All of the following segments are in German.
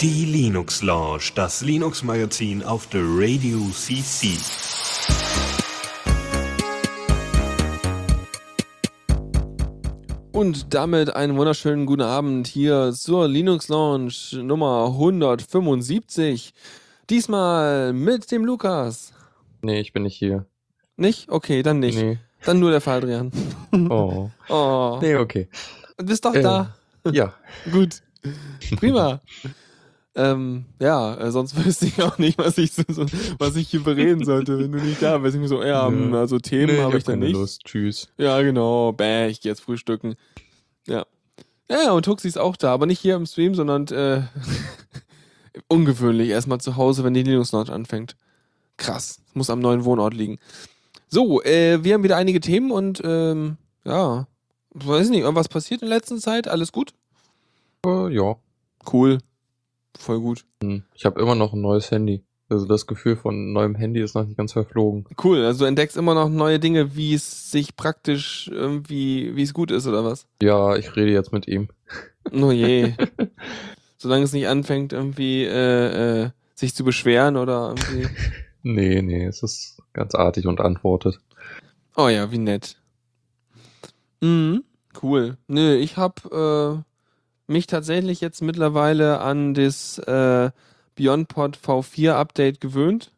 Die Linux Lounge, das Linux Magazin auf der Radio CC. Und damit einen wunderschönen guten Abend hier zur Linux Lounge Nummer 175. Diesmal mit dem Lukas. Nee, ich bin nicht hier. Nicht? Okay, dann nicht. Nee. Dann nur der Faldrian. Oh. Oh. Nee, okay. Du bist doch Äh. da. Ja. Gut. Prima. ähm, ja, äh, sonst wüsste ich auch nicht, was ich, so, was ich hier bereden sollte, wenn du nicht da bist. Ich mir so, ja, Nö. also Themen Nee, habe hab ich dann keine nicht. Lust. Tschüss. Ja, genau. Bäh, ich gehe jetzt frühstücken. Ja. Ja, und Tuxi ist auch da, aber nicht hier im Stream, sondern äh, ungewöhnlich. Erstmal zu Hause, wenn die Linux Lounge anfängt. Krass. Muss am neuen Wohnort liegen. So, äh, wir haben wieder einige Themen und ähm, ja, weiß nicht, irgendwas passiert in letzter Zeit? Alles gut? Äh, ja. Cool. Voll gut. Hm. Ich habe immer noch ein neues Handy. Also das Gefühl von neuem Handy ist noch nicht ganz verflogen. Cool. Also du entdeckst immer noch neue Dinge, wie es sich praktisch irgendwie, wie es gut ist oder was? Ja, ich rede jetzt mit ihm. Oh je. Solange es nicht anfängt, irgendwie äh, äh, sich zu beschweren oder irgendwie. Nee, nee, es ist ganz artig und antwortet. Oh ja, wie nett. Mhm, cool. Nö, ich habe äh, mich tatsächlich jetzt mittlerweile an das äh, BeyondPod V4 Update gewöhnt.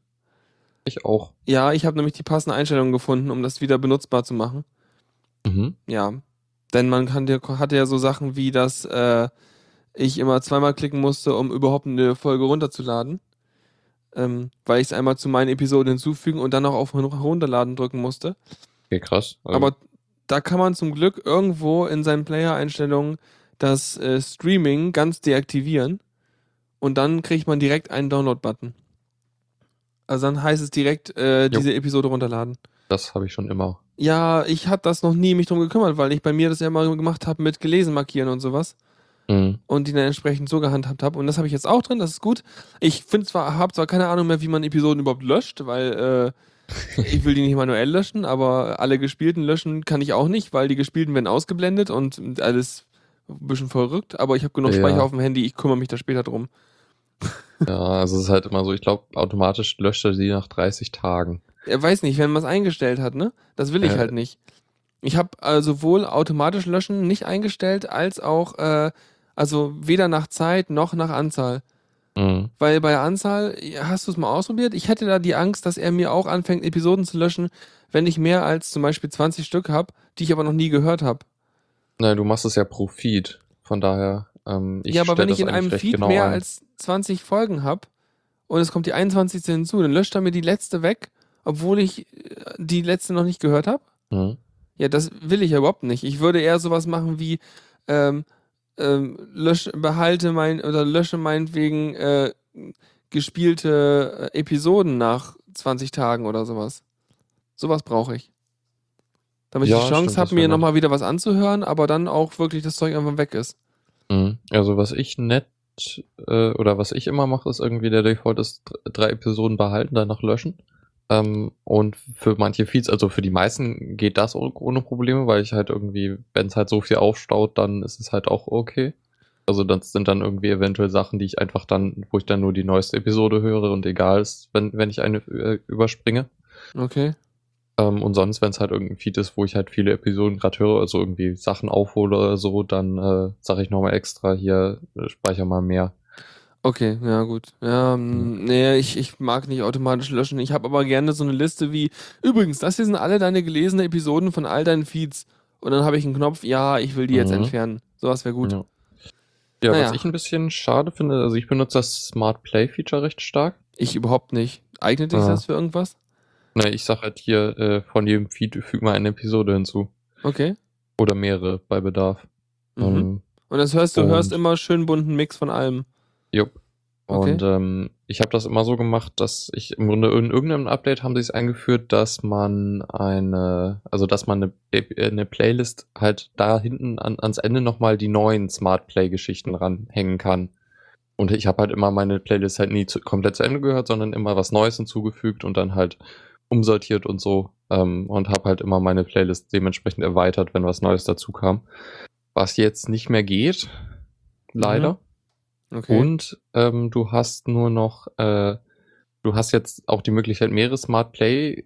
Ich auch. Ja, ich habe nämlich die passende Einstellung gefunden, um das wieder benutzbar zu machen. Mhm. Ja. Denn man kann, der hatte ja so Sachen wie, dass äh, ich immer zweimal klicken musste, um überhaupt eine Folge runterzuladen. Ähm, weil ich es einmal zu meinen Episoden hinzufügen und dann auch auf Herunterladen drücken musste. Okay, krass. Also, Aber da kann man zum Glück irgendwo in seinen Player-Einstellungen das äh, Streaming ganz deaktivieren und dann kriegt man direkt einen Download-Button. Also dann heißt es direkt, äh, Jo. diese Episode runterladen. das habe ich schon immer. Ja, ich habe das noch nie mich drum gekümmert, weil ich bei mir das ja immer gemacht habe mit gelesen markieren und sowas Mhm. und die dann entsprechend so gehandhabt habe. Und das habe ich jetzt auch drin, das ist gut. Ich finde zwar, habe zwar keine Ahnung mehr, wie man Episoden überhaupt löscht, weil äh, ich will die nicht manuell löschen, aber alle gespielten löschen kann ich auch nicht, weil die gespielten werden ausgeblendet und alles ein bisschen verrückt. Aber ich habe genug Ja. Speicher auf dem Handy, ich kümmere mich da später drum. Ja, also es ist halt immer so, ich glaube, automatisch löscht er sie nach 30 Tagen. Er weiß nicht, wenn man es eingestellt hat, ne? Das will ich Äh. halt nicht. Ich habe äh, sowohl automatisch löschen nicht eingestellt, als auch, äh, also weder nach Zeit noch nach Anzahl. Mhm. Weil bei Anzahl, ja, hast du es mal ausprobiert? Ich hätte da die Angst, dass er mir auch anfängt, Episoden zu löschen, wenn ich mehr als zum Beispiel 20 Stück habe, die ich aber noch nie gehört habe. Nein, du machst es ja pro Feed. Von daher, ähm, ich Ja, aber wenn ich in einem Feed genau mehr ein. als 20 Folgen habe und es kommt die 21. hinzu, dann löscht er mir die letzte weg, obwohl ich äh, die letzte noch nicht gehört habe. Mhm. Ja, das will ich ja überhaupt nicht. Ich würde eher sowas machen wie ähm, ähm, lösch, behalte mein oder lösche meinetwegen äh, gespielte äh, Episoden nach 20 Tagen oder sowas. Sowas brauche ich. Damit Ja, ich die Chance habe, mir nochmal wieder was anzuhören, aber dann auch wirklich das Zeug einfach weg ist. Mhm. Also was ich nett äh, oder was ich immer mache, ist irgendwie der Default ist dr- drei Episoden behalten, danach löschen. Ähm, und für manche Feeds, also für die meisten geht das oh- ohne Probleme, weil ich halt irgendwie, wenn es halt so viel aufstaut, dann ist es halt auch okay. Also das sind dann irgendwie eventuell Sachen, die ich einfach dann, wo ich dann nur die neueste Episode höre und egal ist, wenn, wenn ich eine äh, überspringe. Okay. Ähm, und sonst, wenn es halt irgendein Feed ist, wo ich halt viele Episoden gerade höre, also irgendwie Sachen aufhole oder so, dann äh, sage ich nochmal extra hier, äh, speicher mal mehr. Okay, ja gut. Ja, mm, nee, ich, ich mag nicht automatisch löschen. Ich habe aber gerne so eine Liste wie, übrigens, das hier sind alle deine gelesenen Episoden von all deinen Feeds. Und dann habe ich einen Knopf, ja, ich will die jetzt Mhm. entfernen. Sowas wäre gut. Ja, ja Naja. was ich ein bisschen schade finde, also ich benutze das Smart Play Feature recht stark. Ich überhaupt nicht. Eignet sich Ja. das für irgendwas? Ne, ich sag halt hier, äh, von jedem Feed füg mal eine Episode hinzu. Okay. Oder mehrere bei Bedarf. Mhm. Ähm, Und das hörst du, hörst immer schön bunten Mix von allem. Jupp. Okay. Und ähm, ich habe das immer so gemacht, dass ich im Grunde in irgendeinem Update haben sie es eingeführt, dass man eine, also dass man eine, äh, eine Playlist halt da hinten an, ans Ende nochmal die neuen Smart Play Geschichten ranhängen kann. Und ich habe halt immer meine Playlist halt nie zu, komplett zu Ende gehört, sondern immer was Neues hinzugefügt und dann halt umsortiert und so. Ähm, und habe halt immer meine Playlist dementsprechend erweitert, wenn was Neues dazu kam. was jetzt nicht mehr geht. Leider. Okay. Und ähm, du hast nur noch, äh, du hast jetzt auch die Möglichkeit, mehrere Smart Play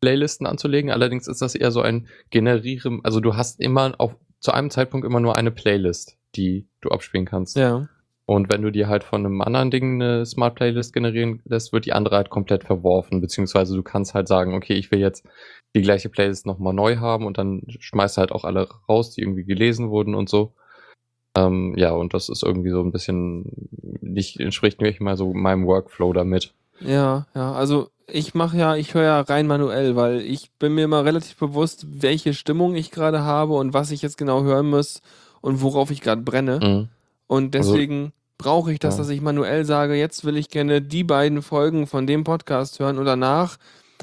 Playlisten anzulegen. Allerdings ist das eher so ein Generieren, also du hast immer auf zu einem Zeitpunkt immer nur eine Playlist, die du abspielen kannst. ja. Und wenn du dir halt von einem anderen Ding eine Smart Playlist generieren lässt, wird die andere halt komplett verworfen. Beziehungsweise du kannst halt sagen, okay, ich will jetzt die gleiche Playlist nochmal neu haben und dann schmeißt du halt auch alle raus, die irgendwie gelesen wurden und so. Ähm, ja, und das ist irgendwie so ein bisschen, nicht entspricht nicht mal so meinem Workflow damit. Ja, ja, also ich mache ja, ich höre ja rein manuell, weil ich bin mir immer relativ bewusst, welche Stimmung ich gerade habe und was ich jetzt genau hören muss und worauf ich gerade brenne. Mhm. Und Also- deswegen brauche ich das, Ja. dass ich manuell sage, jetzt will ich gerne die beiden Folgen von dem Podcast hören und danach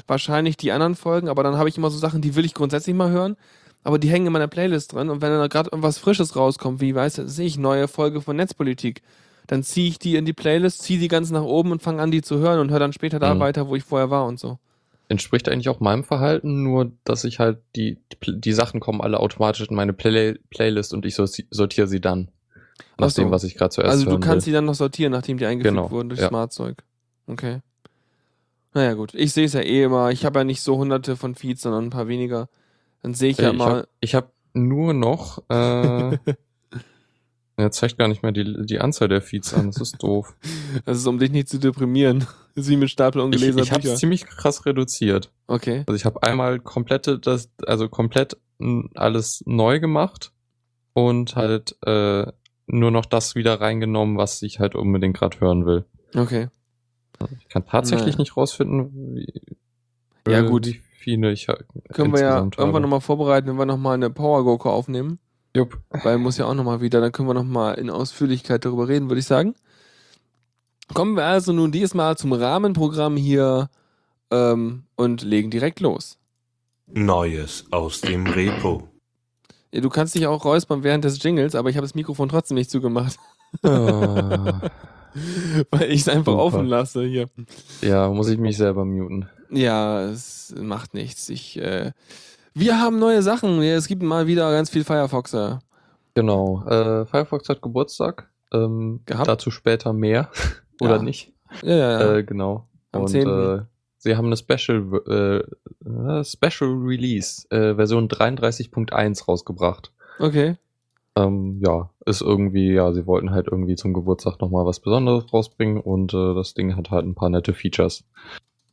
wahrscheinlich die anderen Folgen, aber dann habe ich immer so Sachen, die will ich grundsätzlich mal hören, aber die hängen in meiner Playlist drin und wenn dann gerade irgendwas Frisches rauskommt, wie weiß ich, neue Folge von Netzpolitik, dann ziehe ich die in die Playlist, ziehe die ganz nach oben und fange an, die zu hören und höre dann später da Mhm. weiter, wo ich vorher war und so. Entspricht eigentlich auch meinem Verhalten, nur dass ich halt die, die, Sachen kommen alle automatisch in meine Play Playlist und ich sorti- sortiere sie dann. Nach Ach so. dem, was ich gerade zuerst Also du kannst will. die dann noch sortieren, nachdem die eingefügt Genau, wurden durch ja. Smart-Zeug. Okay. Naja gut, ich sehe es ja eh immer. Ich habe ja nicht so hunderte von Feeds, sondern ein paar weniger. Dann sehe ich ja ich mal. habe ich hab nur noch, äh, er zeigt gar nicht mehr die, die Anzahl der Feeds an, das ist doof. Das ist, um dich nicht zu deprimieren. Das ist wie mit Stapel Ich, ungelesener ich habe Bücher. es ziemlich krass reduziert. Okay. Also ich habe einmal komplette, das, also komplett alles neu gemacht und halt äh, nur noch das wieder reingenommen, was ich halt unbedingt gerade hören will. Okay. Ich kann tatsächlich Naja. nicht rausfinden, wie, Ja, äh, gut. wie viele ich ha- Können wir ja insgesamt irgendwann habe. nochmal vorbereiten, wenn wir nochmal eine Power Goko aufnehmen. Jupp. Weil muss ja auch nochmal wieder, dann können wir nochmal in Ausführlichkeit darüber reden, würde ich sagen. Kommen wir also nun diesmal zum Rahmenprogramm hier ähm, und legen direkt los. Neues aus dem Repo. Ja, du kannst dich auch räuspern während des Jingles, aber ich habe das Mikrofon trotzdem nicht zugemacht, Ah, weil ich es einfach Super. offen lasse hier. ja, muss ich mich selber muten. Ja, es macht nichts. Ich, äh, wir haben neue Sachen. Es gibt mal wieder ganz viel Firefoxer. Genau. Äh, Firefox hat Geburtstag. Ähm, Gehabt? Dazu später mehr. Oder Ja. nicht? Ja, ja, ja. Äh, genau. Am Und 10.. äh, sie haben eine Special, äh, äh, Special Release, äh, Version 33.1 rausgebracht. okay. Ähm, ja, ist irgendwie, ja, sie wollten halt irgendwie zum Geburtstag nochmal was Besonderes rausbringen und äh, das Ding hat halt ein paar nette Features.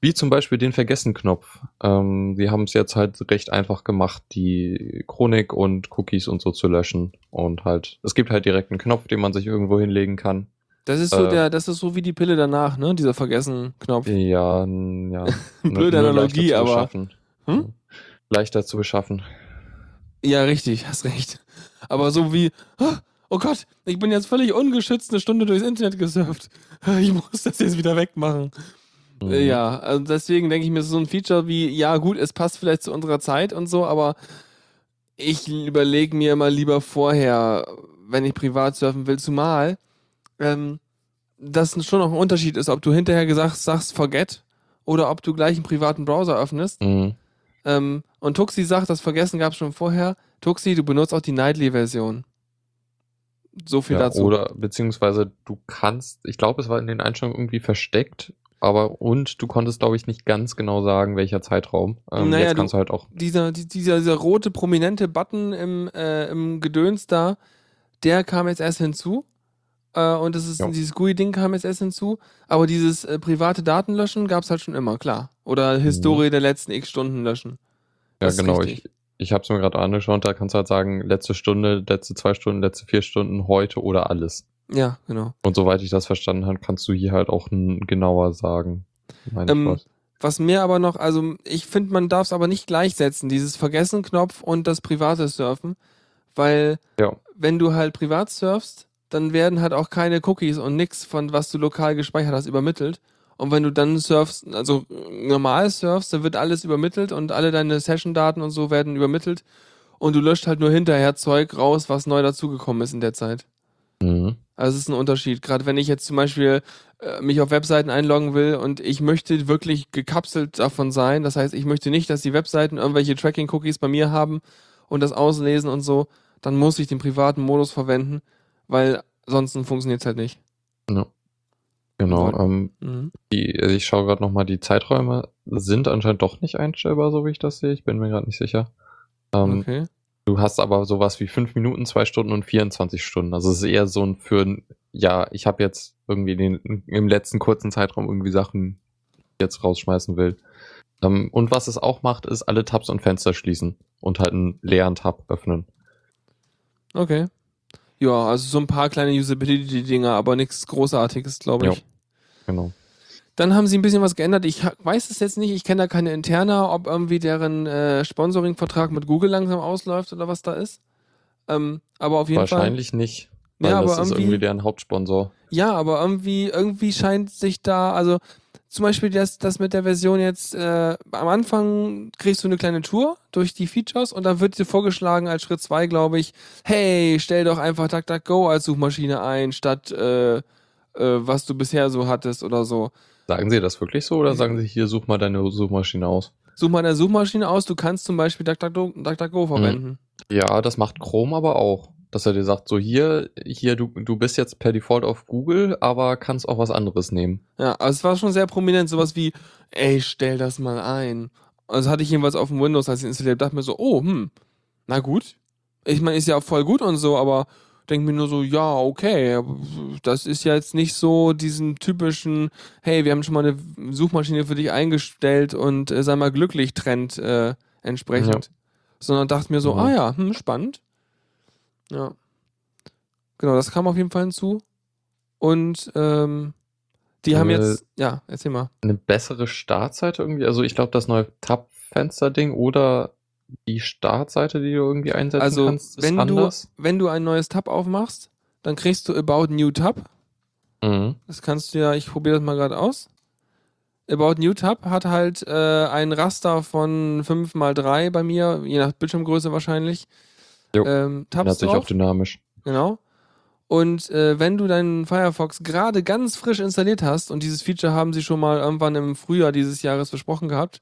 Wie zum Beispiel den Vergessen-Knopf. Ähm, sie haben es jetzt halt recht einfach gemacht, die Chronik und Cookies und so zu löschen. Und halt, es gibt halt direkt einen Knopf, den man sich irgendwo hinlegen kann. Das ist so Äh. der, das ist so wie die Pille danach, ne? Dieser Vergessen-Knopf. Ja, ja. Blöde Analogie, leichter zu aber. beschaffen. Hm? Leichter zu beschaffen. Ja, richtig, hast recht. Aber so wie, "Ah, oh Gott, ich bin jetzt völlig ungeschützt eine Stunde durchs Internet gesurft. Ich muss das jetzt wieder wegmachen. Mhm. Ja, also deswegen denke ich mir, so ein Feature wie, ja gut, es passt vielleicht zu unserer Zeit und so, aber ich überlege mir mal lieber vorher, wenn ich privat surfen will, zumal, ähm, dass schon noch ein Unterschied ist, ob du hinterher gesagt sagst, forget, oder ob du gleich einen privaten Browser öffnest. Mhm. Ähm, und Tuxi sagt, das Vergessen gab es schon vorher. Tuxi, du benutzt auch die Nightly-Version. So viel Ja, dazu. Oder beziehungsweise du kannst, ich glaube, es war in den Einstellungen irgendwie versteckt, aber und du konntest, glaube ich, nicht ganz genau sagen, welcher Zeitraum. Ähm, Naja, jetzt du- kannst du halt auch. dieser, die- dieser, dieser rote prominente Button im, äh, im Gedöns da, der kam jetzt erst hinzu. Äh, und das ist Ja. dieses GUI-Ding kam jetzt erst hinzu. Aber dieses äh, private Datenlöschen gab es halt schon immer, klar. Oder Historie der letzten x Stunden löschen. Ja, Das ist genau. Ich, ich habe es mir gerade angeschaut, da kannst du halt sagen, letzte Stunde, letzte zwei Stunden, letzte vier Stunden, heute oder alles. Ja, genau. Und soweit ich das verstanden habe, kannst du hier halt auch genauer sagen. Meine Ähm, was. Was mir aber noch, also ich finde, man darf es aber nicht gleichsetzen, dieses Vergessen-Knopf und das private Surfen, weil Ja. wenn du halt privat surfst, dann werden halt auch keine Cookies und nix von was du lokal gespeichert hast übermittelt. Und wenn du dann surfst, also normal surfst, dann wird alles übermittelt und alle deine Session-Daten und so werden übermittelt und du löscht halt nur hinterher Zeug raus, was neu dazugekommen ist in der Zeit. Mhm. Also es ist ein Unterschied. Gerade wenn ich jetzt zum Beispiel äh, mich auf Webseiten einloggen will und ich möchte wirklich gekapselt davon sein. Das heißt, ich möchte nicht, dass die Webseiten irgendwelche Tracking-Cookies bei mir haben und das auslesen und so. dann muss ich den privaten Modus verwenden, weil sonst funktioniert es halt nicht. Ja. Genau. Ähm, Mhm. die, also ich schaue gerade nochmal, die Zeiträume sind anscheinend doch nicht einstellbar, so wie ich das sehe. Ich bin mir gerade nicht sicher. Ähm, Okay. Du hast aber sowas wie 5 Minuten, 2 Stunden und 24 Stunden. Also es ist eher so ein für ein, ja, ich habe jetzt irgendwie den, im letzten kurzen Zeitraum irgendwie Sachen jetzt rausschmeißen will. Ähm, und was es auch macht, ist alle Tabs und Fenster schließen und halt einen leeren Tab öffnen. Okay. Ja, also so ein paar kleine Usability-Dinger, aber nichts Großartiges, glaube ich. Ja. Genau. Dann haben sie ein bisschen was geändert. Ich weiß es jetzt nicht, ich kenne da keine Interna, ob irgendwie deren äh, Sponsoring-Vertrag mit Google langsam ausläuft oder was da ist. Ähm, aber auf jeden Fall. Wahrscheinlich nicht. Weil Ja, aber das ist irgendwie- irgendwie deren Hauptsponsor. Ja, aber irgendwie, irgendwie scheint sich da, also zum Beispiel das, das mit der Version jetzt, äh, am Anfang kriegst du eine kleine Tour durch die Features und dann wird dir vorgeschlagen als Schritt zwei, glaube ich, hey, stell doch einfach DuckDuckGo als Suchmaschine ein, statt äh, äh, was du bisher so hattest oder so. Sagen Sie das wirklich so oder sagen Sie hier, such mal deine Suchmaschine aus? Such mal eine Suchmaschine aus, du kannst zum Beispiel DuckDuckGo, DuckDuckGo verwenden. Ja, das macht Chrome aber auch. Dass er dir sagt, so hier, hier, du, du bist jetzt per Default auf Google, aber kannst auch was anderes nehmen. Ja, also es war schon sehr prominent, sowas wie, ey, stell das mal ein. Also hatte ich jedenfalls auf dem Windows, als ich installiert dachte mir so, oh, hm, na gut. Ich meine, ist ja voll gut und so, aber denke mir nur so, ja, okay, das ist ja jetzt nicht so diesen typischen, hey, wir haben schon mal eine Suchmaschine für dich eingestellt und äh, sei mal glücklich Trend äh, entsprechend. Sondern dachte mir so, Mhm. ah ja, hm, spannend. Ja. Genau, das kam auf jeden Fall hinzu. Und ähm, die haben jetzt, ja, erzähl mal. Eine bessere Startseite irgendwie? Also ich glaube, das neue Tab-Fenster-Ding oder die Startseite, die du irgendwie einsetzen Also, kannst, ist wenn du, anders. wenn du ein neues Tab aufmachst, dann kriegst du About New Tab. Mhm. Das kannst du ja, ich probiere das mal gerade aus. About New Tab hat halt äh, ein Raster von 5 mal 3 bei mir, je nach Bildschirmgröße wahrscheinlich. Jo. Ähm, Tabs sich auch dynamisch. Genau. Und äh, wenn du deinen Firefox gerade ganz frisch installiert hast, und dieses Feature haben sie schon mal irgendwann im Frühjahr dieses Jahres versprochen gehabt,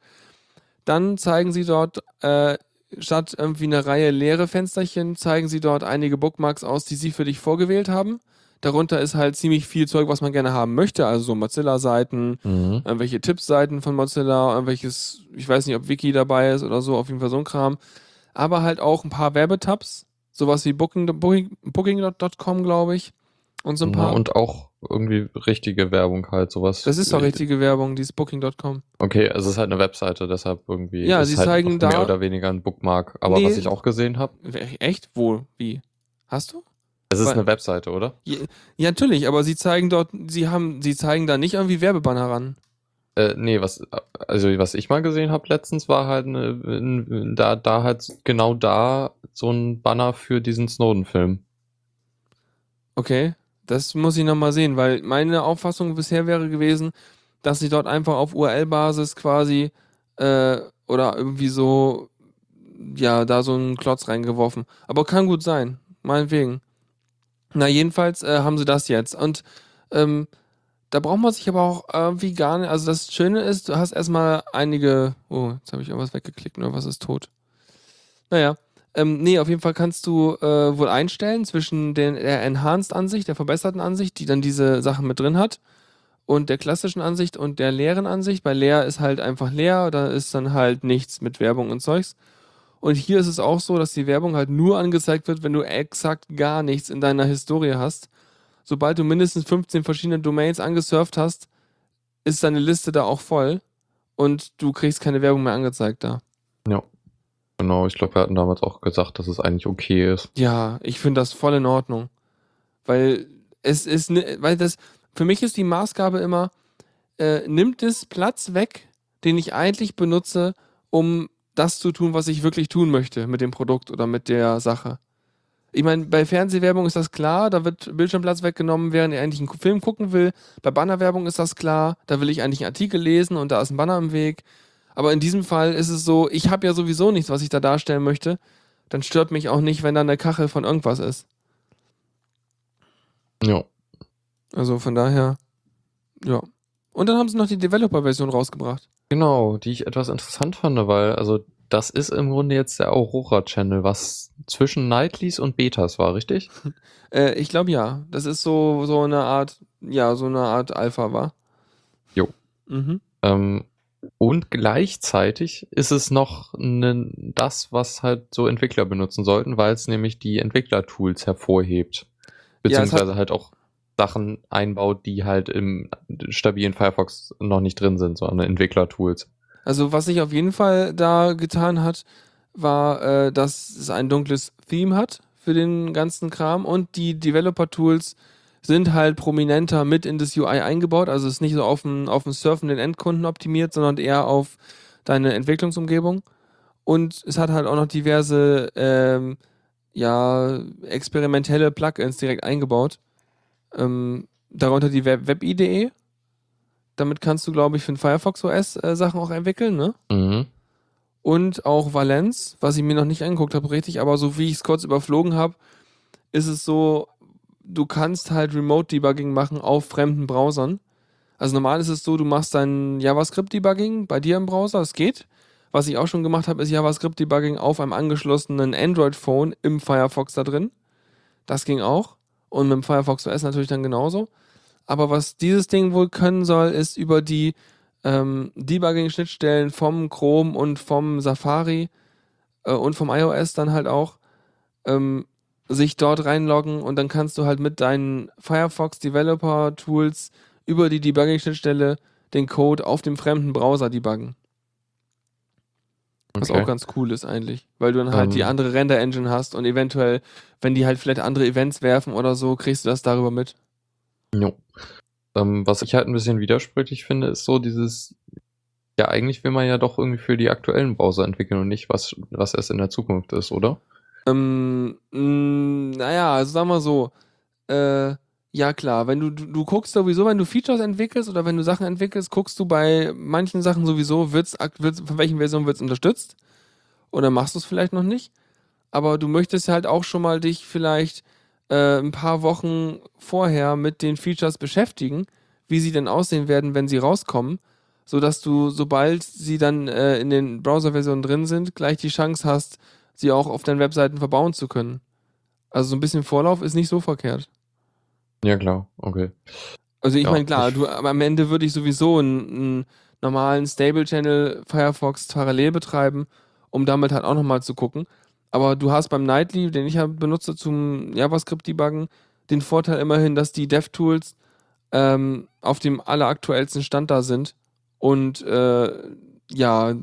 dann zeigen sie dort, äh, statt irgendwie eine Reihe leere Fensterchen, zeigen sie dort einige Bookmarks aus, die sie für dich vorgewählt haben. Darunter ist halt ziemlich viel Zeug, was man gerne haben möchte, also so Mozilla-Seiten, Mhm. irgendwelche Tippsseiten von Mozilla, irgendwelches, ich weiß nicht, ob Wiki dabei ist oder so, auf jeden Fall so ein Kram. Aber halt auch ein paar Werbetabs, sowas wie Booking, Booking, Booking.com, glaube ich. Und so ein Ja, paar. und auch irgendwie richtige Werbung halt, sowas. das ist doch richtige Werbung, dieses Booking.com. Okay, also es ist halt eine Webseite, deshalb irgendwie. Ja, sie halt zeigen da- mehr oder weniger ein Bookmark. Aber Nee. was ich auch gesehen habe, Echt? Wo? Wie? Hast du? es ist Weil- eine Webseite, oder? Ja, ja, natürlich, aber sie zeigen dort, sie haben, sie zeigen da nicht irgendwie Werbebanner ran. Äh, nee, was, also was ich mal gesehen habe letztens, war halt eine, n- da, da halt genau da so ein Banner für diesen Snowden-Film. Okay, das muss ich nochmal sehen, weil meine Auffassung bisher wäre gewesen, dass sie dort einfach auf URL-Basis quasi äh, oder irgendwie so, ja, da so einen Klotz reingeworfen. Aber kann gut sein, meinetwegen. Na, jedenfalls äh, haben sie das jetzt. Und ähm, da braucht man sich aber auch irgendwie gar nicht. Also, das Schöne ist, du hast erstmal einige. Oh, jetzt habe ich irgendwas weggeklickt, nur was ist tot. Naja. Ähm, nee, auf jeden Fall kannst du äh, wohl einstellen zwischen den, der Enhanced-Ansicht, der verbesserten Ansicht, die dann diese Sachen mit drin hat, und der klassischen Ansicht und der leeren Ansicht. Bei leer ist halt einfach leer, da ist dann halt nichts mit Werbung und Zeugs. Und hier ist es auch so, dass die Werbung halt nur angezeigt wird, wenn du exakt gar nichts in deiner Historie hast. Sobald du mindestens 15 verschiedene Domains angesurft hast, ist deine Liste da auch voll und du kriegst keine Werbung mehr angezeigt da. Ja. Genau, ich glaube, wir hatten damals auch gesagt, dass es eigentlich okay ist. Ja, ich finde das voll in Ordnung. Weil es ist, weil das, für mich ist die Maßgabe immer, äh, nimmt es Platz weg, den ich eigentlich benutze, um das zu tun, was ich wirklich tun möchte mit dem Produkt oder mit der Sache. Ich meine, bei Fernsehwerbung ist das klar, da wird Bildschirmplatz weggenommen, während ich eigentlich einen Film gucken will. Bei Bannerwerbung ist das klar, da will ich eigentlich einen Artikel lesen und da ist ein Banner im Weg. Aber in diesem Fall ist es so, ich habe ja sowieso nichts, was ich da darstellen möchte. Dann stört mich auch nicht, wenn da eine Kachel von irgendwas ist. Ja. Also von daher, ja. Und dann haben sie noch die Developer-Version rausgebracht. Genau, die ich etwas interessant fand, weil, also das ist im Grunde jetzt der Aurora-Channel, was zwischen Nightlies und Betas war, richtig? Äh, ich glaube ja. Das ist so, so eine Art, ja, so eine Art Alpha war. Jo. Mhm. Ähm, und gleichzeitig ist es noch ne, das, was halt so Entwickler benutzen sollten, weil es nämlich die Entwickler-Tools hervorhebt. Ja, Beziehungsweise halt auch Sachen einbaut, die halt im stabilen Firefox noch nicht drin sind, sondern Entwickler-Tools. Also was sich auf jeden Fall da getan hat, war, äh, dass es ein dunkles Theme hat für den ganzen Kram und die Developer-Tools sind halt prominenter mit in das UI eingebaut. Also es ist nicht so auf den, auf den surfenden Endkunden optimiert, sondern eher auf deine Entwicklungsumgebung. Und es hat halt auch noch diverse ähm, ja, experimentelle Plugins direkt eingebaut. Ähm, darunter die Web Web-IDE. Damit kannst du, glaube ich, für den Firefox OS äh, Sachen auch entwickeln, ne? Mhm. Und auch Valence, was ich mir noch nicht angeguckt habe, richtig, aber so wie ich es kurz überflogen habe, ist es so, du kannst halt Remote-Debugging machen auf fremden Browsern. Also normal ist es so, du machst dein JavaScript-Debugging bei dir im Browser, es geht. Was ich auch schon gemacht habe, ist JavaScript-Debugging auf einem angeschlossenen Android-Phone im Firefox da drin. Das ging auch. Und mit dem Firefox OS natürlich dann genauso. Aber was dieses Ding wohl können soll, ist über die ähm, Debugging-Schnittstellen vom Chrome und vom Safari äh, und vom iOS dann halt auch ähm, sich dort reinloggen und dann kannst du halt mit deinen Firefox Developer Tools über die Debugging-Schnittstelle den Code auf dem fremden Browser debuggen. Was Okay. auch ganz cool ist eigentlich, weil du dann halt Ähm. die andere Render-Engine hast und eventuell, wenn die halt vielleicht andere Events werfen oder so, kriegst du das darüber mit. Jo. Ähm, was ich halt ein bisschen widersprüchlich finde, ist so dieses, ja, eigentlich will man ja doch irgendwie für die aktuellen Browser entwickeln und nicht was, was erst in der Zukunft ist, oder? Ähm, mh, naja, also sagen wir so, äh, ja klar, wenn du, du, du guckst sowieso, wenn du Features entwickelst oder wenn du Sachen entwickelst, guckst du bei manchen Sachen sowieso, wird's, wird's, von welchen Versionen wird es unterstützt oder machst du es vielleicht noch nicht. Aber du möchtest halt auch schon mal dich vielleicht äh, ein paar Wochen vorher mit den Features beschäftigen, wie sie denn aussehen werden, wenn sie rauskommen, sodass du, sobald sie dann äh, in den Browser-Versionen drin sind, gleich die Chance hast, sie auch auf deinen Webseiten verbauen zu können. Also so ein bisschen Vorlauf ist nicht so verkehrt. Ja, klar, okay. Also ich Ja, meine, klar, du, am Ende würde ich sowieso einen, einen normalen Stable-Channel Firefox parallel betreiben, um damit halt auch nochmal zu gucken. Aber du hast beim Nightly, den ich ja benutze zum JavaScript-Debuggen, den Vorteil immerhin, dass die DevTools ähm, auf dem alleraktuellsten Stand da sind und äh, ja,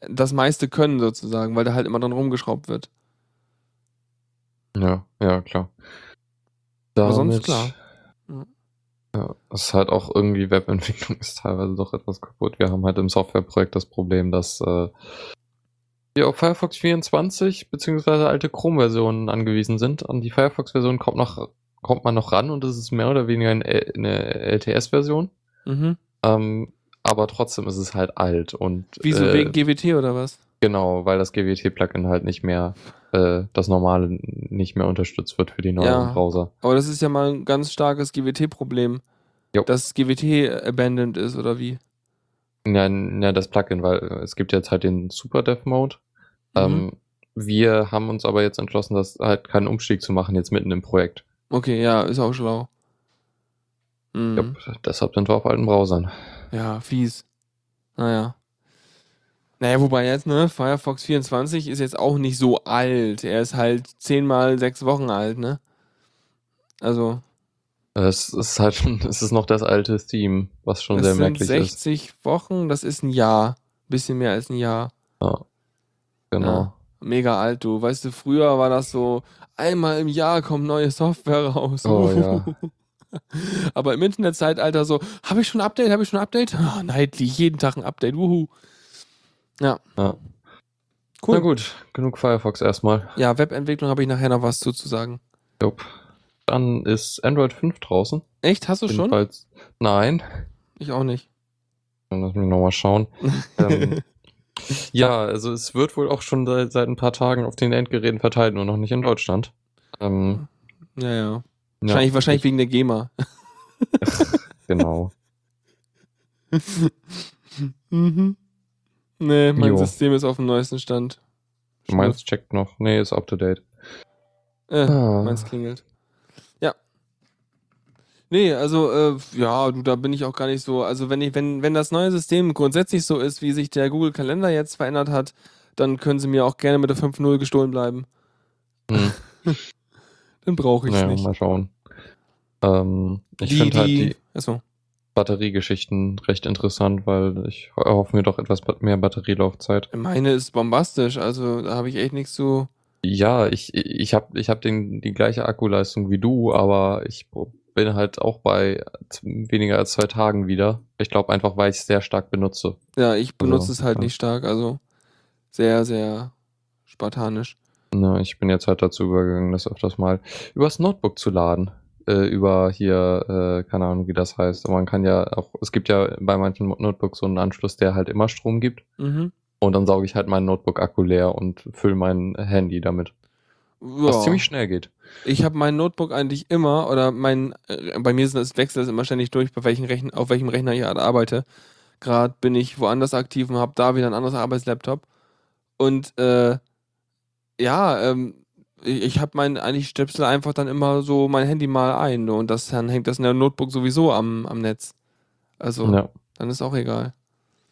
das meiste können sozusagen, weil da halt immer dran rumgeschraubt wird. Ja, ja, klar. Aber sonst Damit- klar. Ja. Ja, es ist halt auch irgendwie Webentwicklung ist teilweise doch etwas kaputt. Wir haben halt im Softwareprojekt das Problem, dass äh, wir auf Firefox 24 beziehungsweise alte Chrome-Versionen angewiesen sind. An die Firefox-Version kommt noch kommt man noch ran und es ist mehr oder weniger eine, eine LTS-Version. Mhm. Ähm, aber trotzdem ist es halt alt und Wieso äh, wegen GWT oder was? genau, weil das GWT-Plugin halt nicht mehr äh, das normale nicht mehr unterstützt wird für die neuen Ja. Browser. Aber das ist ja mal ein ganz starkes GWT-Problem. Dass GWT abandoned ist, oder wie? Ja, ja, das Plugin, weil äh, es gibt jetzt halt den Super Dev Mode. Mhm. Ähm, wir haben uns aber jetzt entschlossen, das halt keinen Umstieg zu machen, jetzt mitten im Projekt. Okay, ja, ist auch schlau. Mhm. Jupp, deshalb sind wir auf alten Browsern. Ja, fies. Naja. Naja, wobei jetzt, ne, Firefox 24 ist jetzt auch nicht so alt. Er ist halt zehnmal sechs Wochen alt, ne? Also, Es ist halt schon, es ist noch das alte Theme, was schon sehr merklich ist. 60 Wochen, das ist ein Jahr. Bisschen mehr als ein Jahr. Ja, genau. Ja. Mega alt, du. Weißt du, früher war das so, einmal im Jahr kommt neue Software raus. Oh, ja. Aber im Internetzeitalter so, habe ich schon ein Update, habe ich schon ein Update? Ah, nightly, jeden Tag ein Update, wuhu. Ja. Ja. Cool. Na gut, genug Firefox erstmal. Ja, Webentwicklung habe ich nachher noch was zuzusagen. Jupp. Dann ist Android 5 draußen. Echt? Hast du schon? Nein. Ich auch nicht. Dann lass mich nochmal schauen. ähm, ja, also es wird wohl auch schon seit, seit ein paar Tagen auf den Endgeräten verteilt, nur noch nicht in Deutschland. Ähm, ja, ja. Ja, Wahrscheinlich, wahrscheinlich wegen der GEMA. Genau. mhm. Nee, mein Jo. System ist auf dem neuesten Stand. Meins checkt noch. Nee, ist up to date. Äh, Ah. meins klingelt. Ja. Nee, also, äh, ja, du, da bin ich auch gar nicht so. Also, wenn ich, wenn, wenn das neue System grundsätzlich so ist, wie sich der Google-Kalender jetzt verändert hat, dann können sie mir auch gerne mit der 5.0 gestohlen bleiben. Hm. Dann brauche ich es Naja, nicht. mal schauen. Ähm, ich finde halt die, achso. Batteriegeschichten recht interessant, weil ich erhoffe mir doch etwas mehr Batterielaufzeit. Meine ist bombastisch, also da habe ich echt nichts zu. Ja, ich, ich habe ich hab den, die gleiche Akkuleistung wie du, aber ich bin halt auch bei weniger als zwei Tagen wieder. Ich glaube einfach, weil ich es sehr stark benutze. Ja, ich benutze Also, es halt ja. nicht stark, also sehr, sehr spartanisch. Ne, ich bin jetzt halt dazu übergegangen, das öfters mal übers Notebook zu laden. Äh, über hier, äh, keine Ahnung, wie das heißt. Aber man kann ja auch, es gibt ja bei manchen Notebooks so einen Anschluss, der halt immer Strom gibt. Mhm. Und dann sauge ich halt meinen Notebook-Akku leer und fülle mein Handy damit. Was Ja. ziemlich schnell geht. Ich habe mein Notebook eigentlich immer, oder mein, äh, bei mir sind das, wechselt es immer ständig durch, bei welchen Rechn auf welchem Rechner ich arbeite. Gerade bin ich woanders aktiv und habe da wieder ein anderes Arbeitslaptop. Und äh, ja, ähm, ich, ich habe mein, eigentlich stöpsel einfach dann immer so mein Handy mal ein ne, und das dann hängt das in der Notebook sowieso am, am Netz. Also, Ja, dann ist auch egal.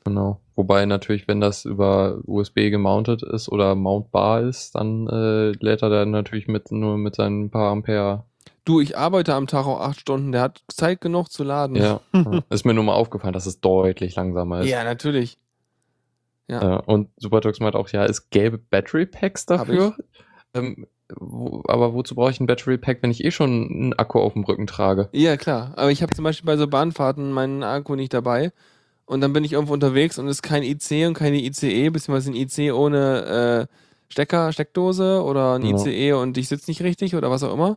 genau. Wobei natürlich, wenn das über USB gemountet ist oder mountbar ist, dann äh, lädt er dann natürlich mit, nur mit seinen paar Ampere. Du, ich arbeite am Tag auch acht Stunden, der hat Zeit genug zu laden. Ja, ist mir nur mal aufgefallen, dass es deutlich langsamer ist. ja natürlich. Ja. Ja, und Supertox meint auch, ja, es gäbe Battery Packs dafür. Ähm, wo, aber wozu brauche ich ein Battery Pack, wenn ich eh schon einen Akku auf dem Rücken trage? Ja, klar. Aber ich habe zum Beispiel bei so Bahnfahrten meinen Akku nicht dabei. Und dann bin ich irgendwo unterwegs und es ist kein IC und keine ICE, beziehungsweise ein IC ohne äh, Stecker, Steckdose oder ein Ja. ICE und ich sitze nicht richtig oder was auch immer.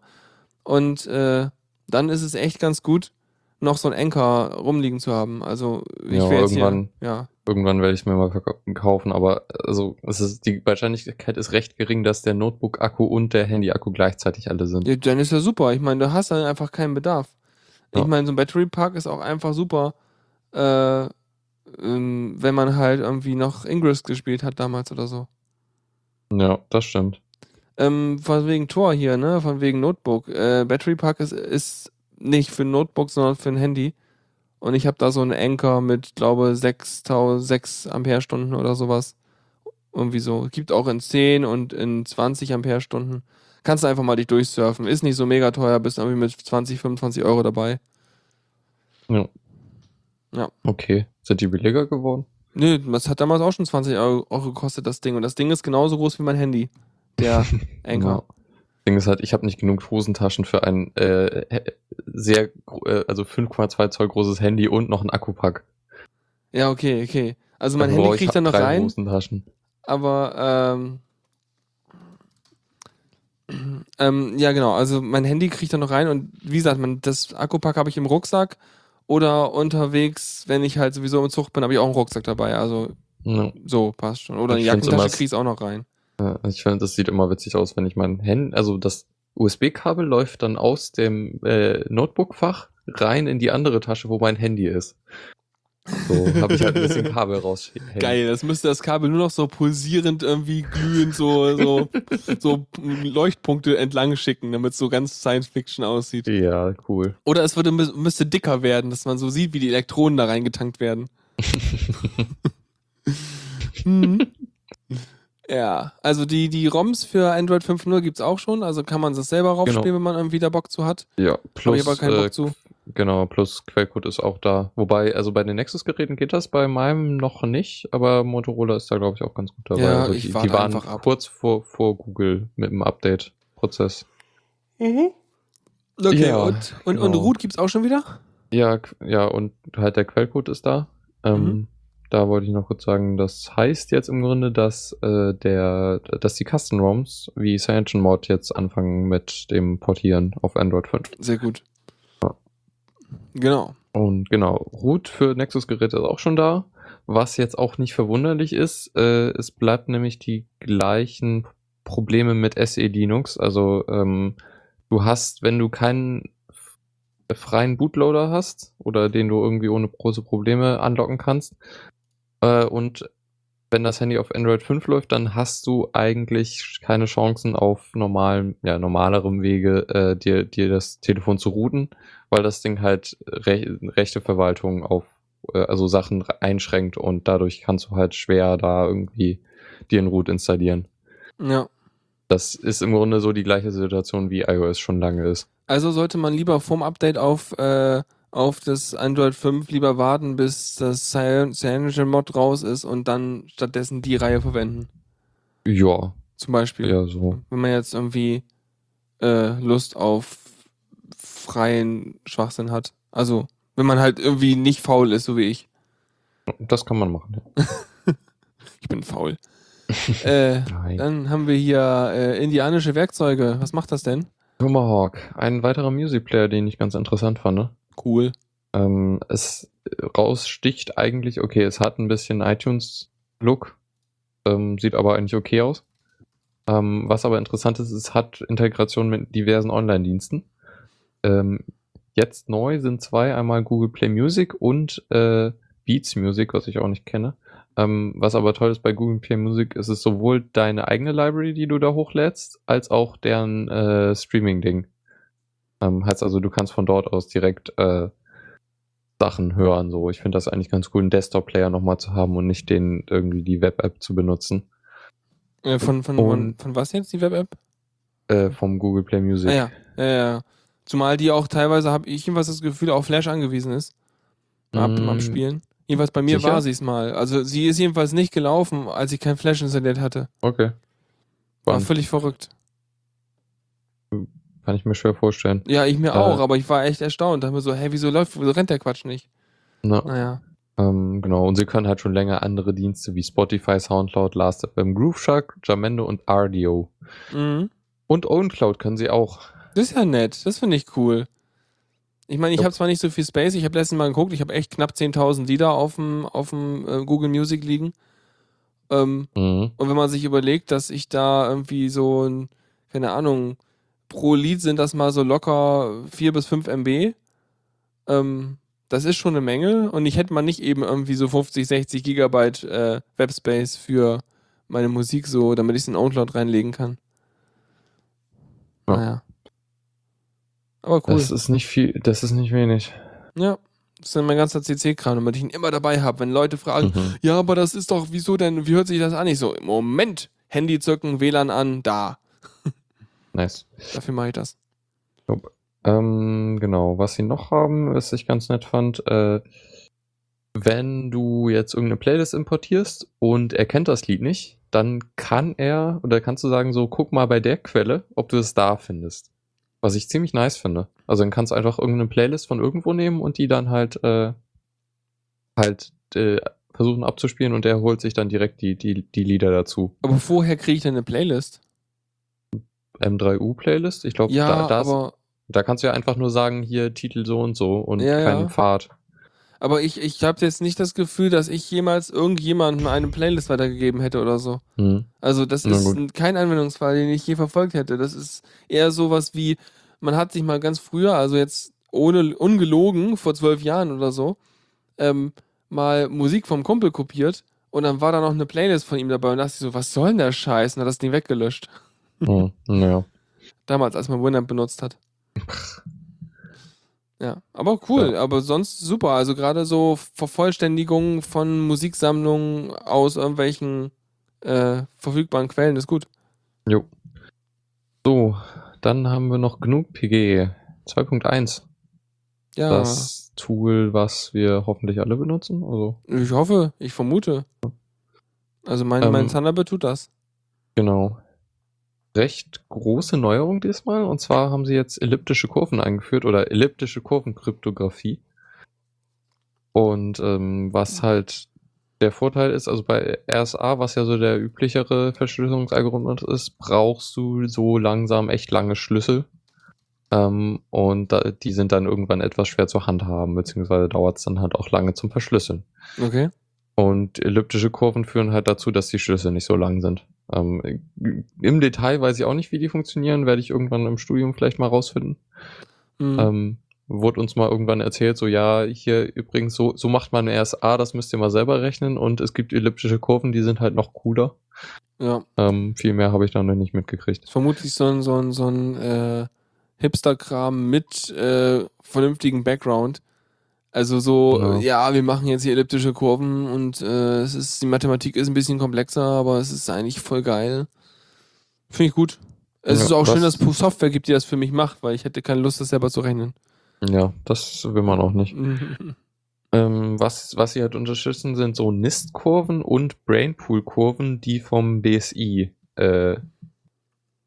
Und äh, dann ist es echt ganz gut, noch so einen Anker rumliegen zu haben. Also ich Ja, will jetzt irgendwann- hier, ja. Irgendwann werde ich es mir mal kaufen, aber also es ist, die Wahrscheinlichkeit ist recht gering, dass der Notebook-Akku und der Handy-Akku gleichzeitig alle sind. ja. Dann ist ja super. Ich meine, du hast dann einfach keinen Bedarf. Ja. Ich meine, so ein Battery Pack ist auch einfach super, äh, ähm, wenn man halt irgendwie noch Ingress gespielt hat damals oder so. Ja, das stimmt. Ähm, von wegen Tor hier, ne? Von wegen Notebook. Äh, Battery Pack ist, ist nicht für ein Notebook, sondern für ein Handy. Und ich habe da so einen Anker mit, glaube 6000, 6 Amperestunden oder sowas. Irgendwie so. Gibt auch in 10 und in 20 Amperestunden. Kannst du einfach mal dich durchsurfen. Ist nicht so mega teuer, bist irgendwie mit 20, 25 Euro dabei. Ja. Ja. Okay. Sind die billiger geworden? Nö, das hat damals auch schon 20 Euro, gekostet, das Ding. Und das Ding ist genauso groß wie mein Handy. Der Anker. Ja. Ding ist halt, ich habe nicht genug Hosentaschen für ein äh, sehr, äh, also 5,2 Zoll großes Handy und noch ein Akkupack. Ja, okay, okay. Also mein Dann Handy kriegt dann noch drei rein. Hosentaschen. Aber ähm, ähm, ja genau, also mein Handy kriegt da noch rein und wie gesagt, man, das Akkupack habe ich im Rucksack oder unterwegs, wenn ich halt sowieso im Zug bin, habe ich auch einen Rucksack dabei. Also Ja. so passt schon. Oder eine Ich find's Jackentasche immer- krieg ich auch noch rein. Ja, ich finde, das sieht immer witzig aus, wenn ich mein Handy, also das USB-Kabel läuft dann aus dem äh, Notebook-Fach rein in die andere Tasche, wo mein Handy ist. So habe ich halt ein bisschen Kabel raushängen. Geil, das müsste das Kabel nur noch so pulsierend irgendwie glühend so, so, so Leuchtpunkte entlang schicken, damit es so ganz Science Fiction aussieht. Ja, cool. Oder es würde, müsste dicker werden, dass man so sieht, wie die Elektronen da reingetankt werden. Mhm. Ja, also die, die ROMs für Android 5.0 gibt's auch schon, also kann man das selber raufspielen, Genau. wenn man irgendwie da Bock zu hat. ja, Hab ich plus, aber keinen Bock äh, zu. genau, plus Quellcode ist auch da. Wobei, also bei den Nexus-Geräten geht das bei meinem noch nicht, aber Motorola ist da, glaube ich, auch ganz gut dabei. Ja, also ich die, warte die waren einfach ab. kurz vor, vor Google mit dem Update-Prozess. Okay, Ja, und, und, und genau. Root gibt's auch schon wieder? Ja, ja, und halt der Quellcode ist da. Ähm, Mhm. Da wollte ich noch kurz sagen, das heißt jetzt im Grunde, dass äh, der, dass die Custom ROMs wie Cyanogen Mod jetzt anfangen mit dem Portieren auf Android 5. Sehr gut. Ja. Genau. Und genau, Root für Nexus-Geräte ist auch schon da. Was jetzt auch nicht verwunderlich ist, äh, es bleibt nämlich die gleichen Probleme mit SE Linux. Also ähm, du hast, wenn du keinen freien Bootloader hast oder den du irgendwie ohne große Probleme anlocken kannst äh, und wenn das Handy auf Android 5 läuft, dann hast du eigentlich keine Chancen auf normalen, ja, normalerem Wege, äh, dir, dir das Telefon zu routen, weil das Ding halt Re Rechteverwaltung auf, äh, also Sachen einschränkt und dadurch kannst du halt schwer da irgendwie dir einen Root installieren. Ja. Das ist im Grunde so die gleiche Situation, wie iOS schon lange ist. Also sollte man lieber vorm Update auf, äh, auf das Android 5 lieber warten, bis das Cyanogen-Mod raus ist und dann stattdessen die Reihe verwenden. Ja, Zum Beispiel. ja, so. Wenn man jetzt irgendwie äh, Lust auf freien Schwachsinn hat. Also, wenn man halt irgendwie nicht faul ist, so wie ich. Das kann man machen. Ja. Ich bin faul. äh, dann haben wir hier äh, indianische Werkzeuge. Was macht das denn? Tomahawk, ein weiterer Music Player, den ich ganz interessant fand. Cool. Ähm, es raussticht eigentlich, okay, es hat ein bisschen iTunes-Look, ähm, sieht aber eigentlich okay aus. Ähm, was aber interessant ist, es hat Integration mit diversen Online-Diensten. Ähm, jetzt neu sind zwei, einmal Google Play Music und äh, Beats Music, was ich auch nicht kenne. Ähm, was aber toll ist bei Google Play Music, ist es sowohl deine eigene Library, die du da hochlädst, als auch deren äh, Streaming-Ding. Ähm, heißt also, du kannst von dort aus direkt äh, Sachen hören. So, ich finde das eigentlich ganz cool, einen Desktop-Player nochmal zu haben und nicht den irgendwie die Web-App zu benutzen. Äh, von, von, von, Und- von was jetzt, die Web-App? Äh, vom Google Play Music. Ah, ja. Ja, ja. Zumal die auch teilweise, habe ich jedenfalls das Gefühl, auf Flash angewiesen ist. Ab Mm, am Spielen. Jedenfalls bei mir sicher? war sie es mal. Also sie ist jedenfalls nicht gelaufen, als ich kein Flash installiert hatte. Okay. War völlig verrückt. Kann ich mir schwer vorstellen. Ja, ich mir Äh. auch, aber ich war echt erstaunt. Da haben wir so, hey, wieso läuft, wieso rennt der Quatsch nicht? Na, Naja. ähm, genau. Und sie können halt schon länger andere Dienste wie Spotify, Soundcloud, Last.fm, Grooveshark, Jamendo und RDO. Mhm. Und OwnCloud können sie auch. Das ist ja nett. Das finde ich cool. Ich meine, ich habe zwar nicht so viel Space, ich habe letztens mal geguckt, ich habe echt knapp 10.000 Lieder auf dem, auf dem äh, Google Music liegen. Ähm, Mhm. und wenn man sich überlegt, dass ich da irgendwie so ein, keine Ahnung, pro Lied sind das mal so locker 4 bis 5 MB. Ähm, das ist schon eine Menge und ich hätte mal nicht eben irgendwie so 50, 60 Gigabyte äh, Webspace für meine Musik so, damit ich es in OwnCloud reinlegen kann. Ja. Naja. Aber cool. Das ist nicht viel, das ist nicht wenig. Ja, das ist dann mein ganzer CC-Kram, damit ich ihn immer dabei habe. Wenn Leute fragen, Mhm. ja, aber das ist doch, wieso denn, wie hört sich das an? Ich so, Moment, Handy zücken, WLAN an, da. Nice. Dafür mache ich das. Ähm, genau, was sie noch haben, was ich ganz nett fand, äh, wenn du jetzt irgendeine Playlist importierst und er kennt das Lied nicht, dann kann er, oder kannst du sagen, so, guck mal bei der Quelle, ob du es da findest. Was ich ziemlich nice finde. Also dann kannst du einfach irgendeine Playlist von irgendwo nehmen und die dann halt, äh, halt, äh, versuchen abzuspielen und der holt sich dann direkt die, die, die Lieder dazu. Aber vorher kriege ich dann eine Playlist. M3U-Playlist, ich glaube, Ja, da, da, kannst du ja einfach nur sagen, hier Titel so und so und Ja, keinen ja. Pfad. aber ich, ich habe jetzt nicht das Gefühl, dass ich jemals irgendjemandem eine Playlist weitergegeben hätte oder so. Hm. Also das Na ist gut. ein- kein Anwendungsfall, den ich je verfolgt hätte. Das ist eher sowas wie, man hat sich mal ganz früher, also jetzt ohne ungelogen, vor zwölf Jahren oder so, ähm, mal Musik vom Kumpel kopiert und dann war da noch eine Playlist von ihm dabei und dachte ich so, was soll denn der Scheiß? Und hat das Ding weggelöscht. Hm. Naja. Damals, als man Winamp benutzt hat. Ja, aber cool, aber sonst super. Also gerade so Vervollständigung von Musiksammlungen aus irgendwelchen äh, verfügbaren Quellen ist gut. Jo. So, dann haben wir noch genug PG 2.1. Ja. Das Tool, was wir hoffentlich alle benutzen. Also, Ich hoffe, ich vermute. Also mein, mein Ähm, Thunderbird tut das. genau. Recht große Neuerung diesmal. Und zwar haben sie jetzt elliptische Kurven eingeführt oder elliptische Kurvenkryptographie. Und ähm, was halt der Vorteil ist, also bei RSA, was ja so der üblichere Verschlüsselungsalgorithmus ist, brauchst du so langsam echt lange Schlüssel. Ähm, und da, die sind dann irgendwann etwas schwer zu handhaben, beziehungsweise dauert es dann halt auch lange zum Verschlüsseln. Okay. Und elliptische Kurven führen halt dazu, dass die Schlüssel nicht so lang sind. Ähm, Im Detail weiß ich auch nicht, wie die funktionieren, werde ich irgendwann im Studium vielleicht mal rausfinden. Hm. Ähm, wurde uns mal irgendwann erzählt, so ja, hier übrigens, so, so macht man RSA, das müsst ihr mal selber rechnen und es gibt elliptische Kurven, die sind halt noch cooler. Ja. Ähm, viel mehr habe ich dann noch nicht mitgekriegt. Vermutlich so ein, so ein, so ein äh, Hipster-Kram mit äh, vernünftigem Background. Also so, Genau. ja, wir machen jetzt hier elliptische Kurven und äh, es ist, die Mathematik ist ein bisschen komplexer, aber es ist eigentlich voll geil. Finde ich gut. Es Ja, ist auch schön, dass es Software gibt, die das für mich macht, weil ich hätte keine Lust, das selber zu rechnen. Ja, das will man auch nicht. Ähm, was, was sie halt unterstützen, sind so NIST-Kurven und Brainpool-Kurven, die vom BSI äh,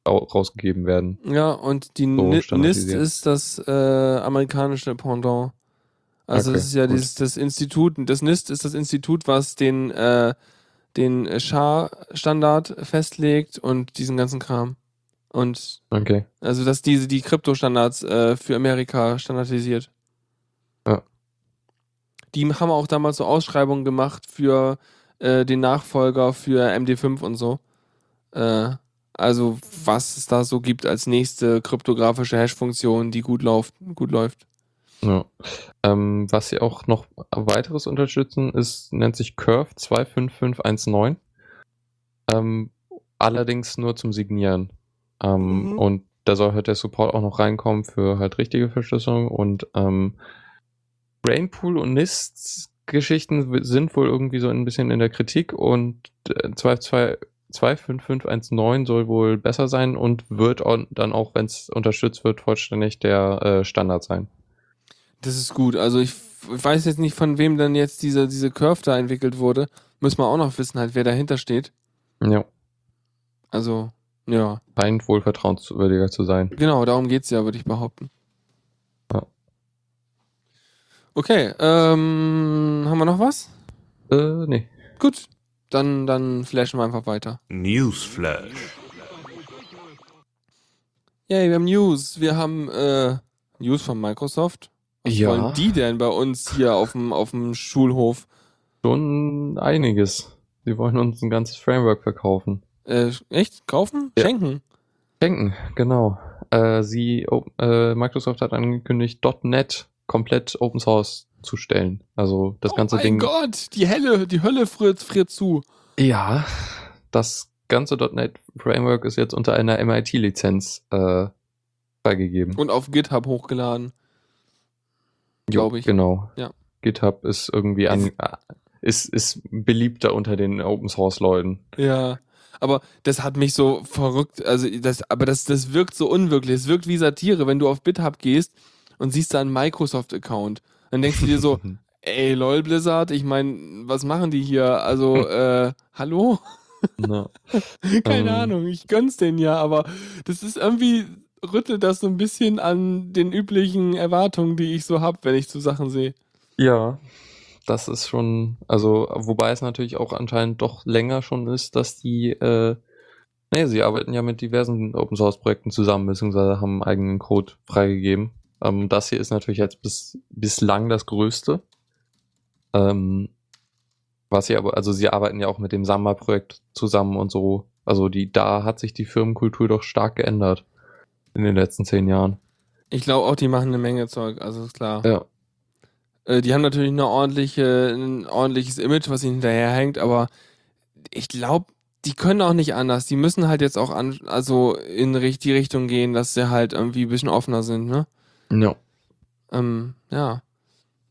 au- rausgegeben werden. Ja, und die So Ni- NIST ist das äh, amerikanische Pendant. Also Okay, es ist ja dieses, das Institut, das NIST ist das Institut, was den, äh, den SHA-Standard festlegt und diesen ganzen Kram. Und Okay. also dass diese die Kryptostandards äh, für Amerika standardisiert. Ja. Die haben auch damals so Ausschreibungen gemacht für äh, den Nachfolger für MD5 und so. Äh, also was es da so gibt als nächste kryptografische Hash-Funktion, die gut läuft, gut läuft. Ja. Ähm, was sie auch noch weiteres unterstützen, ist, nennt sich Curve 25519. Ähm, allerdings nur zum Signieren. Ähm, Mhm. Und da soll halt der Support auch noch reinkommen für halt richtige Verschlüsselung und ähm, Brainpool und NIST Geschichten w- sind wohl irgendwie so ein bisschen in der Kritik und äh, 22 25519 soll wohl besser sein und wird dann auch, wenn es unterstützt wird, vollständig der äh, Standard sein. Das ist gut. Also ich, ich weiß jetzt nicht, von wem dann jetzt diese, diese Curve da entwickelt wurde. Müssen wir auch noch wissen, halt, wer dahinter steht. Ja. Also, ja. scheint wohl vertrauenswürdiger zu sein. Genau, darum geht's ja, würde ich behaupten. Ja. Okay, ähm, haben wir noch was? Äh, nee. Gut, dann, dann flashen wir einfach weiter. Newsflash. Yay, wir haben News. Wir haben äh, News von Microsoft. Was Ja. wollen die denn bei uns hier auf dem, auf dem Schulhof? Schon einiges. Sie wollen uns ein ganzes Framework verkaufen. Äh, echt? Kaufen? Ja. Schenken? Denken, genau. Äh, sie, oh, äh, Microsoft hat angekündigt, .NET komplett Open Source zu stellen. Also das ganze oh mein Ding. Gott, die Helle, die Hölle friert, friert zu. Ja, das ganze .NET Framework ist jetzt unter einer MIT-Lizenz äh, freigegeben. Und auf GitHub hochgeladen. Jo, glaub ich. Genau. Ja. GitHub ist irgendwie an, äh, ist, ist beliebter unter den Open Source Leuten. Ja. Aber das hat mich so verrückt, also das, aber das, das wirkt so unwirklich. Es wirkt wie Satire, wenn du auf GitHub gehst und siehst da einen Microsoft-Account. Dann denkst du dir so, ey, lol, Blizzard, ich meine, was machen die hier? Also, äh, hallo? Keine Ähm. Ahnung, ich gönn's denen ja, aber das ist irgendwie, rüttelt das so ein bisschen an den üblichen Erwartungen, die ich so hab, wenn ich so Sachen sehe. Ja, das ist schon, also, wobei es natürlich auch anscheinend doch länger schon ist, dass die, äh, nee, sie arbeiten ja mit diversen Open Source Projekten zusammen, beziehungsweise haben eigenen Code freigegeben. Ähm, das hier ist natürlich jetzt bis, bislang das größte. Ähm, was sie aber, also sie arbeiten ja auch mit dem Samba-Projekt zusammen und so. Also die, da hat sich die Firmenkultur doch stark geändert in den letzten zehn Jahren. Ich glaube auch, die machen eine Menge Zeug, also ist klar. Ja. Äh, die haben natürlich eine ordentliche, ein ordentliches Image, was ihnen hinterherhängt, aber ich glaube, die können auch nicht anders. Die müssen halt jetzt auch an, also in die Richtung gehen, dass sie halt irgendwie ein bisschen offener sind, ne? Ja. Ähm, ja.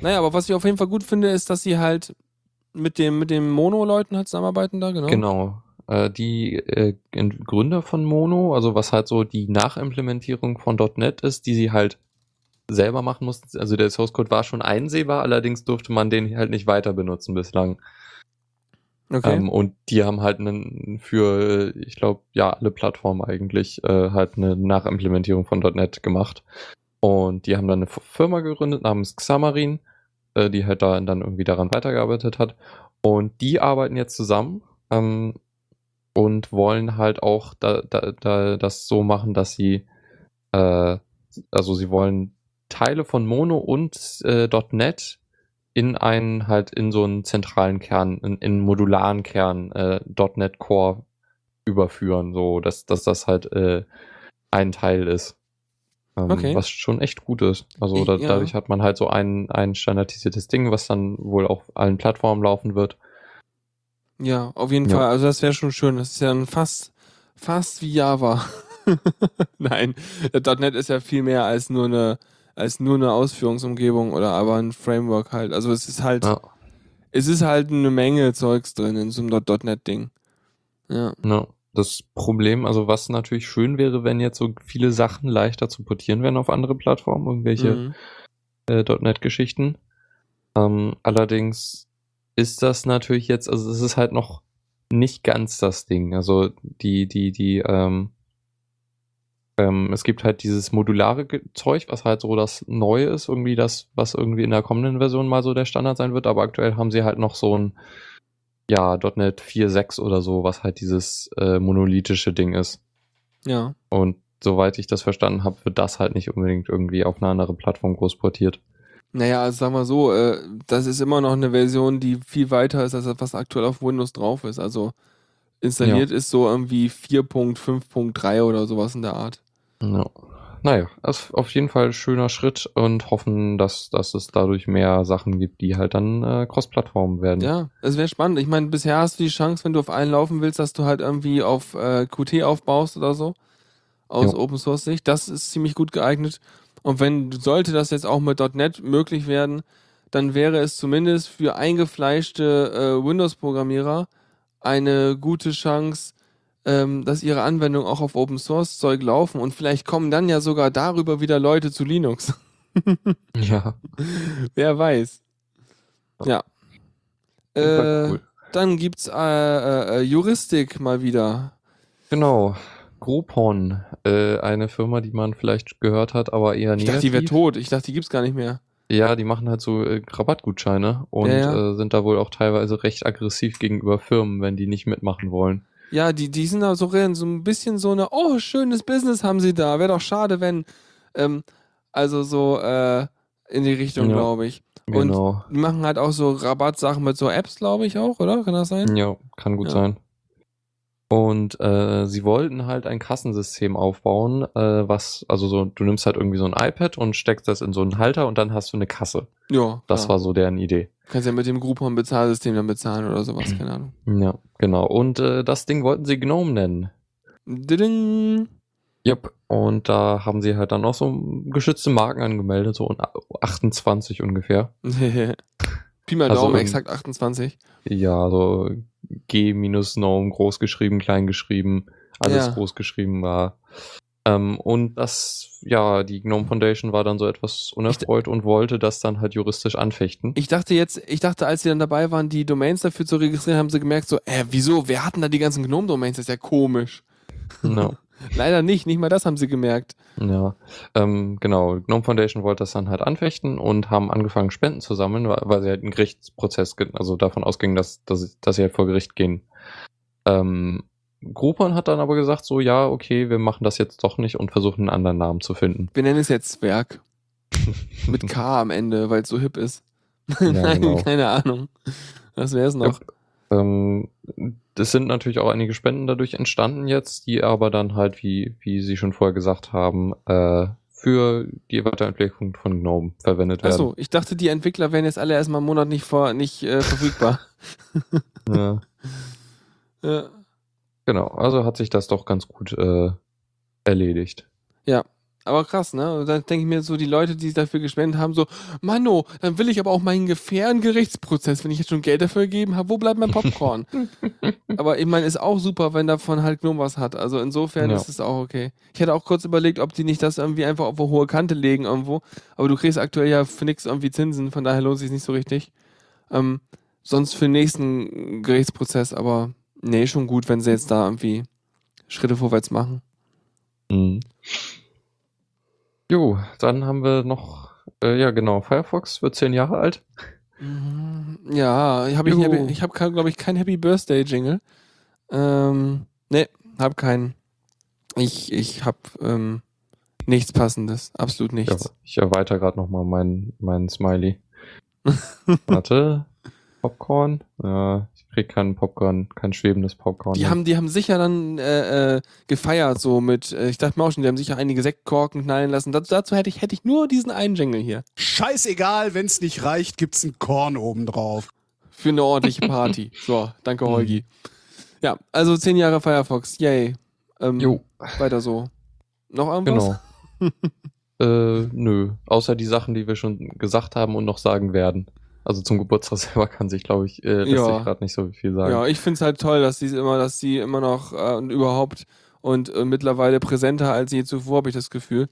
Naja, aber was ich auf jeden Fall gut finde, ist, dass sie halt mit dem, mit den Mono-Leuten halt zusammenarbeiten da, genau. Genau. Äh, die äh, Gründer von Mono, also was halt so die Nachimplementierung von .NET ist, die sie halt selber machen mussten. Also der Source Code war schon einsehbar, allerdings durfte man den halt nicht weiter benutzen bislang. Okay. Ähm, und die haben halt einen für, ich glaube, ja, alle Plattformen eigentlich äh, halt eine Nachimplementierung von .NET gemacht. Und die haben dann eine Firma gegründet namens Xamarin, äh, die halt da dann irgendwie daran weitergearbeitet hat. Und die arbeiten jetzt zusammen ähm, und wollen halt auch da, da, da das so machen, dass sie, äh, also sie wollen Teile von Mono und äh, .NET in einen halt in so einen zentralen Kern, in, in einen modularen Kern äh, .NET Core überführen, so dass, dass das halt äh, ein Teil ist. Ähm, Okay. Was schon echt gut ist. Also da, ja. dadurch hat man halt so ein, ein standardisiertes Ding, was dann wohl auf allen Plattformen laufen wird. Ja, auf jeden Ja. Fall. Also das wäre schon schön. Das ist ja dann fast, fast wie Java. Nein, .NET ist ja viel mehr als nur eine, als nur eine Ausführungsumgebung oder aber ein Framework halt. Also es ist halt, Ja, es ist halt eine Menge Zeugs drin in so einem .NET-Ding. Ja. ja. Das Problem, also was natürlich schön wäre, wenn jetzt so viele Sachen leichter zu portieren wären auf andere Plattformen, irgendwelche Mhm. äh, .NET-Geschichten. Ähm, allerdings ist das natürlich jetzt, also es ist halt noch nicht ganz das Ding. Also die, die, die, ähm, ähm, es gibt halt dieses modulare Zeug, was halt so das Neue ist, irgendwie das, was irgendwie in der kommenden Version mal so der Standard sein wird, aber aktuell haben sie halt noch so ein, ja, .NET 4.6 oder so, was halt dieses äh, monolithische Ding ist. Ja. Und soweit ich das verstanden habe, wird das halt nicht unbedingt irgendwie auf eine andere Plattform groß portiert. Naja, also sag mal so, äh, das ist immer noch eine Version, die viel weiter ist, als das, was aktuell auf Windows drauf ist. Also installiert ist so irgendwie 4.5.3 oder sowas in der Art. Ja. Naja, ist auf jeden Fall ein schöner Schritt und hoffen, dass, dass es dadurch mehr Sachen gibt, die halt dann äh, Cross-Plattformen werden. Ja, es wäre spannend. Ich meine, bisher hast du die Chance, wenn du auf einen laufen willst, dass du halt irgendwie auf äh, Qt aufbaust oder so. Aus. Open Source Sicht. Das ist ziemlich gut geeignet. Und wenn sollte das jetzt auch mit .NET möglich werden, dann wäre es zumindest für eingefleischte äh, Windows-Programmierer eine gute Chance, ähm, dass ihre Anwendungen auch auf Open Source Zeug laufen und vielleicht kommen dann ja sogar darüber wieder Leute zu Linux. Ja. Wer weiß. Ja. Äh, cool. Dann gibt's äh, äh, äh, Juristik mal wieder. Genau. Groupon, äh, eine Firma, die man vielleicht gehört hat, aber eher Ich negativ. dachte, die wäre tot. Ich dachte, die gibt's gar nicht mehr. Ja, die machen halt so äh, Rabattgutscheine und Ja, ja. Äh, sind da wohl auch teilweise recht aggressiv gegenüber Firmen, wenn die nicht mitmachen wollen. Ja, die, die sind da so, so ein bisschen so eine, oh, schönes Business haben sie da. Wäre doch schade, wenn. Ähm, also so äh, in die Richtung, Ja. glaube ich. Und Genau. die machen halt auch so Rabattsachen mit so Apps, glaube ich auch, oder? Kann das sein? Ja, kann gut sein. Und äh, sie wollten halt ein Kassensystem aufbauen, äh, was, also so, du nimmst halt irgendwie so ein iPad und steckst das in so einen Halter und dann hast du eine Kasse. Ja. Das klar. war so deren Idee. Kannst ja mit dem Groupon-Bezahlsystem dann bezahlen oder sowas, keine Ahnung. Ja, genau. Und äh, das Ding wollten sie Gnome nennen. Diding. Yep. Und da haben sie halt dann auch so geschützte Marken angemeldet, so 28 ungefähr. Pi mal Also Daumen, im- exakt 28. Ja, so G minus Gnome groß geschrieben, klein geschrieben, alles Ja. groß geschrieben war. Ähm, und das, ja, die Gnome Foundation war dann so etwas unerfreut und wollte das dann halt juristisch anfechten. Ich dachte jetzt, ich dachte, als sie dann dabei waren, die Domains dafür zu registrieren, haben sie gemerkt, so, äh, wieso, wer hatten da die ganzen Gnome-Domains? Das ist ja komisch. ja. Leider nicht, nicht mal das haben sie gemerkt. Ja, ähm, genau. Gnome Foundation wollte das dann halt anfechten und haben angefangen, Spenden zu sammeln, weil, sie halt einen Gerichtsprozess, ge- also davon ausgingen, dass, dass, dass sie halt vor Gericht gehen. Ähm, Groupon hat dann aber gesagt, so, ja, okay, wir machen das jetzt doch nicht und versuchen einen anderen Namen zu finden. Wir nennen es jetzt Zwerg. Mit K am Ende, weil es so hip ist. Ja, Nein, genau. keine Ahnung. Was wäre es noch? Ähm, es sind natürlich auch einige Spenden dadurch entstanden jetzt, die aber dann halt, wie, wie Sie schon vorher gesagt haben, äh, für die Weiterentwicklung von GNOME verwendet werden. Achso, ich dachte, die Entwickler wären jetzt alle erstmal einen Monat nicht, vor, nicht äh, verfügbar. Ja, ja. genau, also hat sich das doch ganz gut äh, erledigt. Aber krass, ne? Und dann denke ich mir so, die Leute, die dafür gespendet haben, so, Mano, dann will ich aber auch meinen fairen Gerichtsprozess, wenn ich jetzt schon Geld dafür gegeben habe, wo bleibt mein Popcorn? aber ich meine, ist auch super, wenn davon halt Gnome was hat. Also insofern Ja. ist es auch okay. Ich hätte auch kurz überlegt, ob die nicht das irgendwie einfach auf eine hohe Kante legen irgendwo. Aber du kriegst aktuell ja für nichts irgendwie Zinsen, von daher lohnt es sich nicht so richtig. Ähm, sonst für den nächsten Gerichtsprozess, aber nee, schon gut, wenn sie jetzt da irgendwie Schritte vorwärts machen. Mhm. Jo, dann haben wir noch, äh, ja genau, Firefox wird zehn Jahre alt. Mhm, Ja, ich habe ich, Jo. ich habe glaube ich kein Happy Birthday Jingle. Ähm, nee, hab keinen. Ich ich habe ähm, nichts passendes, absolut Ja, nichts. ich erweitere gerade nochmal meinen mein Smiley. Warte, Popcorn. Ja, ich krieg keinen Popcorn, kein schwebendes Popcorn. Die mehr. haben, die haben sicher dann äh, äh, gefeiert, so mit, äh, ich dachte mir auch schon, die haben sicher einige Sektkorken knallen lassen. Dazu, dazu hätte ich, hätte ich nur diesen einen Jingle hier. Scheißegal, wenn es nicht reicht, gibt's ein Korn obendrauf. Für eine ordentliche Party. so, danke, Mhm. Holgi. Ja, also zehn Jahre Firefox, yay. Ähm, Jo, Weiter so. Noch irgendwas? genau. äh, nö. Außer die Sachen, die wir schon gesagt haben und noch sagen werden. Also zum Geburtstag selber kann sich, glaube ich, äh, lässt Ja. sich gerade nicht so viel sagen. Ja, ich finde es halt toll, dass die immer, dass die immer noch äh, und überhaupt und äh, mittlerweile präsenter als je zuvor, habe ich das Gefühl.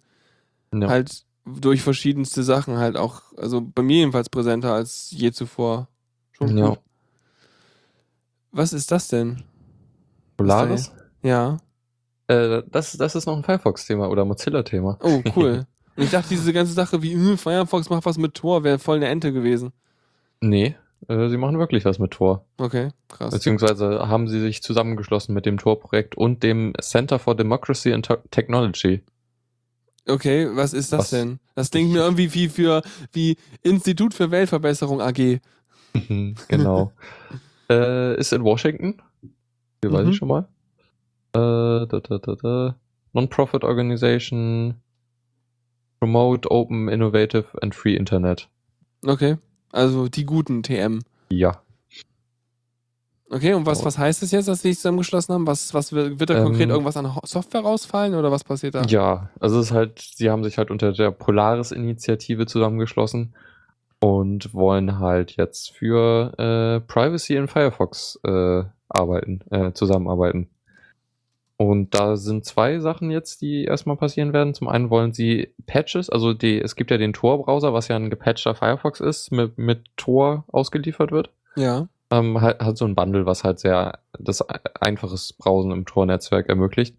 Ja. Halt durch verschiedenste Sachen halt auch, also bei mir jedenfalls präsenter als je zuvor. Schon Ja. gut. Was ist das denn? Polaris? Ja. Äh, das, das ist noch ein Firefox-Thema oder Mozilla-Thema. Oh, cool. Und ich dachte, diese ganze Sache wie hm, Firefox macht was mit Tor, wäre voll eine Ente gewesen. Nee, äh, sie machen wirklich was mit Tor. Okay, krass. Beziehungsweise haben sie sich zusammengeschlossen mit dem Tor-Projekt und dem Center for Democracy and Te- Technology. Okay, was ist das Was? denn? Das klingt mir irgendwie wie für wie Institut für Weltverbesserung AG. genau. äh, ist in Washington. Hier weiß Mhm. ich schon mal. Äh, da, da, da, da. Non-Profit Organization. Promote Open, Innovative and Free Internet. Okay. Also die guten TM. Ja. Okay, und was, Oh. was heißt es jetzt, dass sie sich zusammengeschlossen haben? Was, was wird, wird da Ähm, konkret irgendwas an Software rausfallen oder was passiert da? Ja, also es ist halt, sie haben sich halt unter der Polaris-Initiative zusammengeschlossen und wollen halt jetzt für äh, Privacy in Firefox äh, arbeiten, äh, zusammenarbeiten. Und da sind zwei Sachen jetzt, die erstmal passieren werden. Zum einen wollen sie Patches, also die, es gibt ja den Tor-Browser, was ja ein gepatchter Firefox ist, mit, mit Tor ausgeliefert wird. Ja. Ähm, hat, hat so ein Bundle, was halt sehr das einfaches Browsen im Tor-Netzwerk ermöglicht.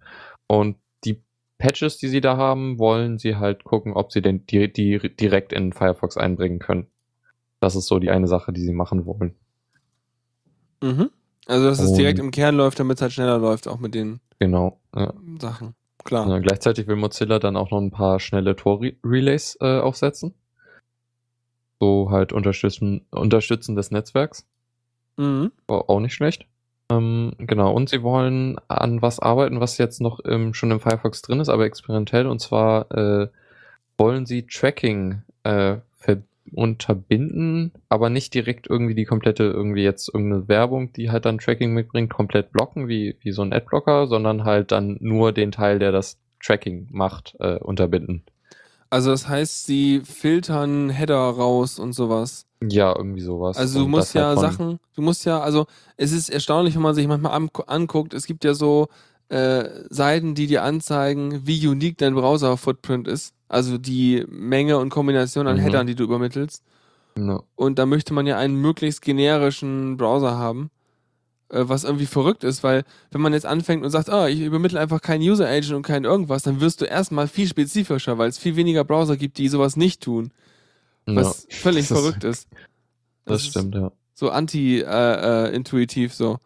Und die Patches, die sie da haben, wollen sie halt gucken, ob sie den die, die direkt in Firefox einbringen können. Das ist so die eine Sache, die sie machen wollen. Mhm. Also, dass es direkt im Kern läuft, damit es halt schneller läuft, auch mit den Genau. Ja. Sachen. Klar. Ja, gleichzeitig will Mozilla dann auch noch ein paar schnelle Tor-Relays äh, aufsetzen. So halt unterstützen, unterstützen des Netzwerks. Mhm. War auch nicht schlecht. Ähm, genau, und sie wollen an was arbeiten, was jetzt noch im, schon im Firefox drin ist, aber experimentell. Und zwar äh, wollen sie Tracking äh, ver unterbinden, aber nicht direkt irgendwie die komplette, irgendwie jetzt irgendeine Werbung, die halt dann Tracking mitbringt, komplett blocken, wie, wie so ein Adblocker, sondern halt dann nur den Teil, der das Tracking macht, äh, unterbinden. Also, das heißt, sie filtern Header raus und sowas. Ja, irgendwie sowas. Also du musst ja halt von- Sachen, du musst ja, also es ist erstaunlich, wenn man sich manchmal an, anguckt, es gibt ja so äh, Seiten, die dir anzeigen, wie unique dein Browser-Footprint ist. Also die Menge und Kombination an Mhm. Headern, die du übermittelst. Ja. Und da möchte man ja einen möglichst generischen Browser haben, äh, was irgendwie verrückt ist, weil wenn man jetzt anfängt und sagt, ah, ich übermittle einfach keinen User Agent und kein irgendwas, dann wirst du erstmal viel spezifischer, weil es viel weniger Browser gibt, die sowas nicht tun, was ja. völlig Das ist- verrückt ist. Das ist stimmt, ja. So anti-intuitiv so.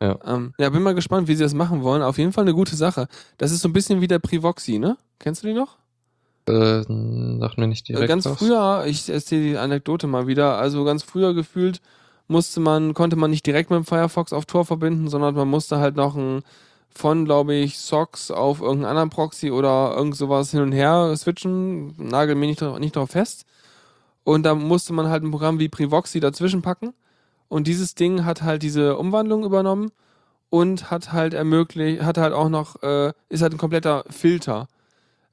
Ja. Ähm, ja, bin mal gespannt, wie sie das machen wollen. Auf jeden Fall eine gute Sache. Das ist so ein bisschen wie der Privoxy, ne? Kennst du die noch? Äh, mir nicht Äh, direkt ganz was. früher, ich erzähle die Anekdote mal wieder, also ganz früher gefühlt musste man, konnte man nicht direkt mit dem Firefox auf Tor verbinden, sondern man musste halt noch ein von, glaube ich, Socks auf irgendeinen anderen Proxy oder irgend sowas hin und her switchen, nagel mir nicht, nicht drauf fest. Und da musste man halt ein Programm wie Privoxy dazwischen packen. Und dieses Ding hat halt diese Umwandlung übernommen und hat halt ermöglicht, hat halt auch noch, äh, ist halt ein kompletter Filter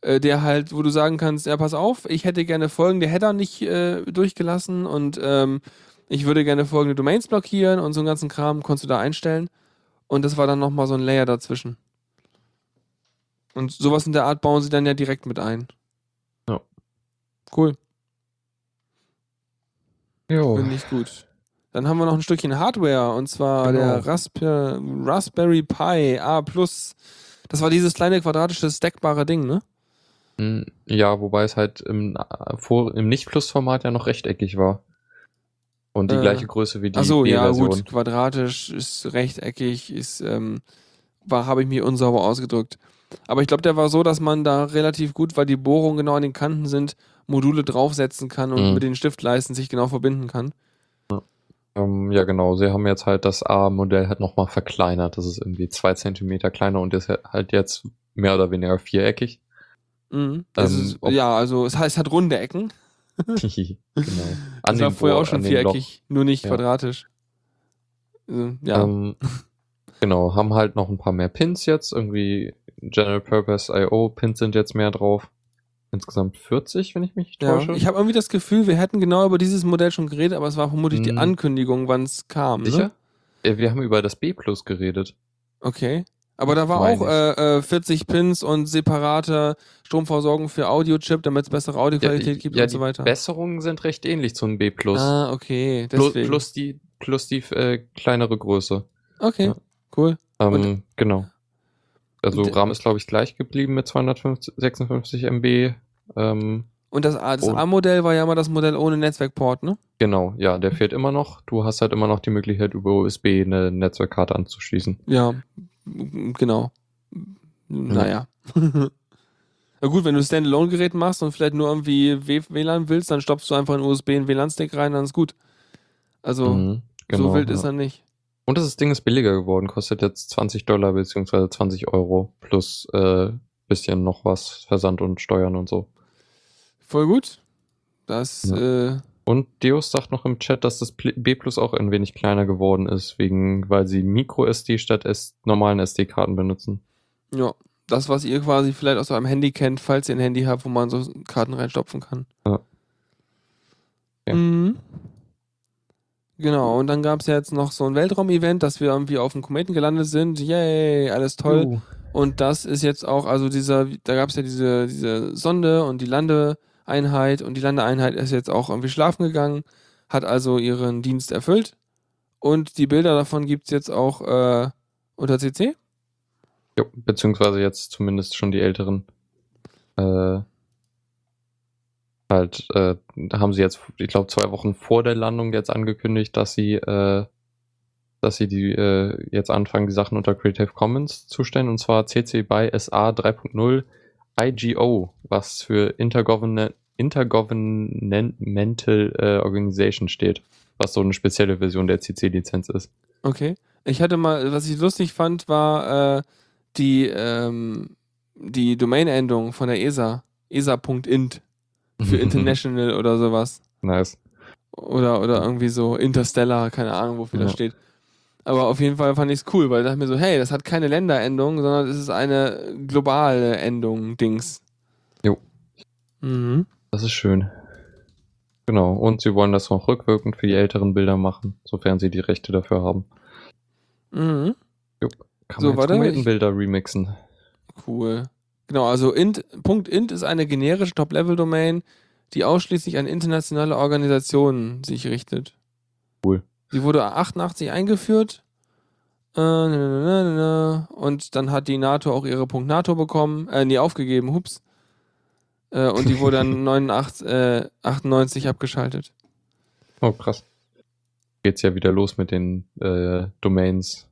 äh, der halt, wo du sagen kannst, ja, pass auf, ich hätte gerne folgende Header nicht äh, durchgelassen und ähm, ich würde gerne folgende Domains blockieren und so einen ganzen Kram konntest du da einstellen. Und das war dann nochmal so ein Layer dazwischen. Und sowas in der Art bauen sie dann ja direkt mit ein. Ja. Cool, Jo. finde ich gut. Dann haben wir noch ein Stückchen Hardware und zwar Genau. der Rasper Raspberry Pi A+. Das war dieses kleine quadratische stackbare Ding, ne? Ja, wobei es halt im, äh, im Nicht-Plus-Format ja noch rechteckig war. Und die Äh, gleiche Größe wie die Achso, ja, gut, quadratisch ist rechteckig, ist, ähm, war, habe ich mir unsauber ausgedrückt. Aber ich glaube, der war so, dass man da relativ gut, weil die Bohrungen genau an den Kanten sind, Module draufsetzen kann und Mhm. mit den Stiftleisten sich genau verbinden kann. Ja. Ähm, ja, genau. Sie haben jetzt halt das A-Modell halt nochmal verkleinert. Das ist irgendwie zwei Zentimeter kleiner und ist halt jetzt mehr oder weniger viereckig. Mhm. Es Ähm, ist, ja, also es heißt, es hat runde Ecken. genau. Das war vorher auch schon viereckig, nur nicht Ja. quadratisch. Also, ja. Ähm, genau, haben halt noch ein paar mehr Pins jetzt. Irgendwie General Purpose IO Pins sind jetzt mehr drauf. Insgesamt 40, wenn ich mich ja. täusche. Ich habe irgendwie das Gefühl, wir hätten genau über dieses Modell schon geredet, aber es war vermutlich die Mhm. Ankündigung, wann es kam. Sicher? Ne? Ja, wir haben über das B Plus geredet. Okay. Aber da war auch äh, äh, 40 Pins und separate Stromversorgung für Audiochip, damit es bessere Audioqualität gibt ja, und so die weiter. Besserungen sind recht ähnlich zum B Plus. Ah, okay. plus, Deswegen. plus die, plus die äh, kleinere Größe. okay, Ja. cool. Ähm, Und- genau. Also RAM ist, glaube ich, gleich geblieben mit 256 MB. Ähm, Und das, A- das. A-Modell war ja immer das Modell ohne Netzwerkport, ne? genau, ja, der fehlt immer noch. Du hast halt immer noch die Möglichkeit, über USB eine Netzwerkkarte anzuschließen. Ja, genau. Naja. Na gut, wenn du Standalone-Gerät machst und vielleicht nur irgendwie WLAN willst, dann stopfst du einfach einen USB in WLAN-Stick rein, dann ist gut. Also, Mhm, so wild ja. ist er nicht. Und das Ding ist billiger geworden, kostet jetzt 20 Dollar beziehungsweise 20 Euro plus äh, bisschen noch was, Versand und Steuern und so. Voll gut. Das, äh, Und Deus sagt noch im Chat, dass das B Plus auch ein wenig kleiner geworden ist, wegen, weil sie Micro SD statt S normalen SD-Karten benutzen. ja, das, was ihr quasi vielleicht aus eurem Handy kennt, falls ihr ein Handy habt, wo man so Karten reinstopfen kann. Ja. Ja. Mhm. Genau, und dann gab es ja jetzt noch so ein Weltraum-Event, dass wir irgendwie auf dem Kometen gelandet sind. Yay, alles toll. Uh, Und das ist jetzt auch, also dieser, da gab es ja diese, diese Sonde und die Landeeinheit und die Landeeinheit ist jetzt auch irgendwie schlafen gegangen, hat also ihren Dienst erfüllt. Und die Bilder davon gibt es jetzt auch äh, unter CC. jo, beziehungsweise jetzt zumindest schon die älteren. Äh, halt, äh, da haben sie jetzt, ich glaube, zwei Wochen vor der Landung jetzt angekündigt, dass sie, äh, dass sie die äh, jetzt anfangen, die Sachen unter Creative Commons zu stellen, und zwar CC by SA 3.0 IGO, was für Intergovern Intergovernmental äh, Organization steht, was so eine spezielle Version der CC-Lizenz ist. Okay. Ich hatte mal, was ich lustig fand, war äh, die, ähm, die Domain-Endung von der ESA. ESA.int für International oder sowas. Nice. Oder, oder irgendwie so Interstellar, keine Ahnung, wofür das Ja. steht. Aber auf jeden Fall fand ich es cool, weil ich dachte mir so, hey, das hat keine Länderendung, sondern es ist eine globale Endung, Dings. Jo. Mhm. Das ist schön. Genau, und sie wollen das noch rückwirkend für die älteren Bilder machen, sofern sie die Rechte dafür haben. Mhm. Kann So, man Kometenbilder remixen. Cool. Genau, also int, .int ist eine generische Top-Level-Domain, die ausschließlich an internationale Organisationen sich richtet. Cool. Sie wurde 88 eingeführt. Äh, na, na, na. Und dann hat die NATO auch ihre .NATO bekommen, äh, nee, aufgegeben, hups. Äh, und die wurde dann 89, äh, 98 abgeschaltet. Oh, krass. Geht's ja wieder los mit den äh, Domains.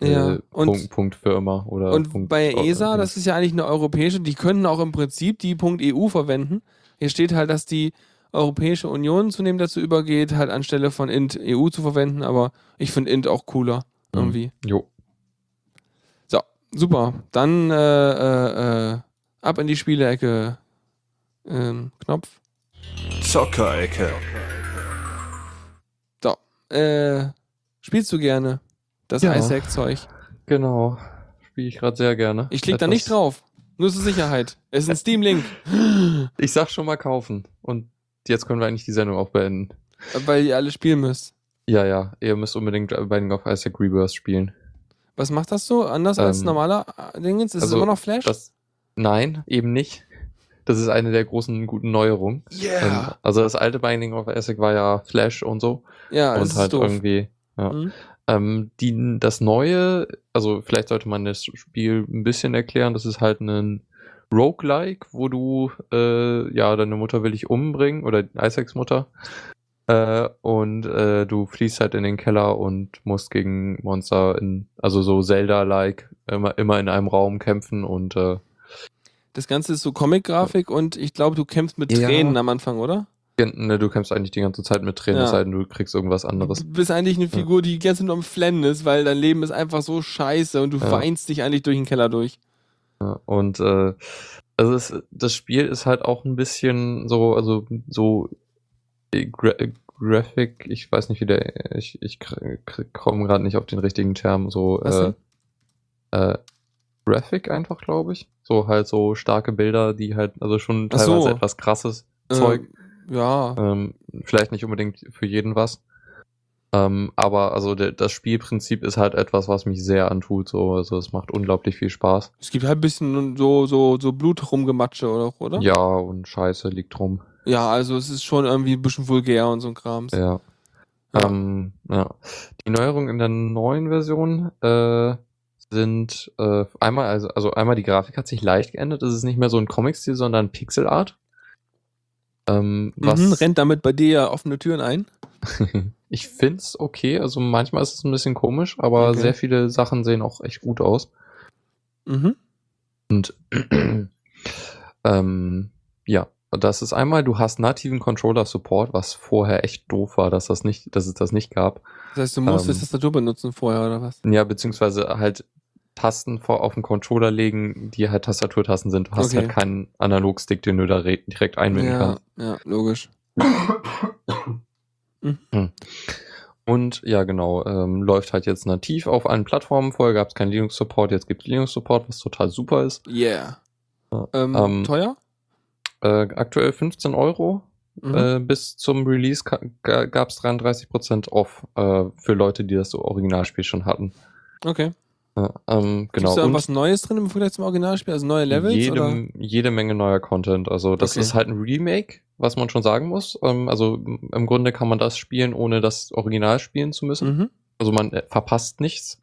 Ja, äh, und- Punkt, Punkt Firma oder Und Punkt bei ESA, das ist ja eigentlich eine europäische, die könnten auch im Prinzip die .eu verwenden. Hier steht halt, dass die Europäische Union zunehmend dazu übergeht, halt anstelle von int EU zu verwenden, aber ich finde int auch cooler Mhm. irgendwie. Jo. So, super. Dann äh, äh, äh, ab in die Spielecke. Ähm, Knopf. Zockerecke. So, äh, spielst du gerne das Ja. Isaac-Zeug? Genau. Spiele ich gerade sehr gerne. Ich klicke da nicht drauf. Nur zur Sicherheit. Es ist ein Steam-Link. Ich sag schon mal kaufen. Und jetzt können wir eigentlich die Sendung auch beenden. Weil ihr alle spielen müsst. Ja, ja. Ihr müsst unbedingt Binding of Isaac Rebirth spielen. Was macht das so? Anders als Ähm, normaler äh, Dingens? Ist also, es immer noch Flash? Das, nein, eben nicht. Das ist eine der großen guten Neuerungen. Ähm, yeah. also das alte Binding of Isaac war ja Flash und so. ja, und ist halt doof. irgendwie. Ja. Mhm. Ähm, die, das Neue, also vielleicht sollte man das Spiel ein bisschen erklären. Das ist halt ein Roguelike, wo du, äh, ja, deine Mutter will dich umbringen oder Isaacs Mutter. Äh, und äh, du fließt halt in den Keller und musst gegen Monster in, also so Zelda-like, immer, immer in einem Raum kämpfen und äh, Das Ganze ist so Comic-Grafik und ich glaube, du kämpfst mit Ja. Tränen am Anfang, oder? Ne, du kämpfst eigentlich die ganze Zeit mit Tränen, Ja. es sei denn, du kriegst irgendwas anderes. Du bist eigentlich eine Figur, die die ganze Zeit nur am Flennen ist, weil dein Leben ist einfach so scheiße und du Ja. weinst dich eigentlich durch den Keller durch. Und äh, also es, das Spiel ist halt auch ein bisschen so, also so äh, Gra äh, Graphic, ich weiß nicht wie der, ich, ich komme gerade nicht auf den richtigen Term, so äh, äh, Graphic einfach, glaube ich. So halt so starke Bilder, die halt, also schon Ach so. teilweise etwas krasses Zeug. Ähm, ja. Ähm, vielleicht nicht unbedingt für jeden was. Ähm, aber also der, das Spielprinzip ist halt etwas, was mich sehr antut. So, also es macht unglaublich viel Spaß. Es gibt halt ein bisschen so, so, so Blut rumgematsche, oder? oder? Ja, und Scheiße liegt rum. Ja, also es ist schon irgendwie ein bisschen vulgär und so ein Krams. Ja. Ja. Ähm, ja. Die Neuerungen in der neuen Version äh, sind äh, einmal, also, also einmal die Grafik hat sich leicht geändert. Es ist nicht mehr so ein Comic-Stil, sondern Pixelart. Ähm, was Mhm, rennt damit bei dir ja offene Türen ein. ich find's okay. Also manchmal ist es ein bisschen komisch, aber Okay. sehr viele Sachen sehen auch echt gut aus. Mhm. Und ähm, ja, das ist einmal, du hast nativen Controller-Support, was vorher echt doof war, dass das nicht, dass es das nicht gab. Das heißt, du musstest Ähm. Tastatur benutzen vorher, oder was? Ja, beziehungsweise halt Tasten vor auf den Controller legen, die halt Tastaturtasten sind. Du hast Okay. halt keinen Analogstick, den du da re- direkt einbinden Ja, kannst. ja, logisch. Und ja, genau, ähm, läuft halt jetzt nativ auf allen Plattformen. Vorher gab es keinen Linux-Support, jetzt gibt es Linux-Support, was total super ist. Yeah. Ja. Ähm, Ähm, teuer? Äh, aktuell 15 Euro. Mhm. Äh, bis zum Release gab es 33% off äh, für Leute, die das so Originalspiel schon hatten. okay. Ja, ähm, genau. Gibt's da was Neues drin im Vergleich zum Originalspiel? Also neue Levels? jede, oder? jede Menge neuer Content. Also das Okay. ist halt ein Remake, was man schon sagen muss. Ähm, also im Grunde kann man das spielen, ohne das Original spielen zu müssen. Mhm. Also man äh, verpasst nichts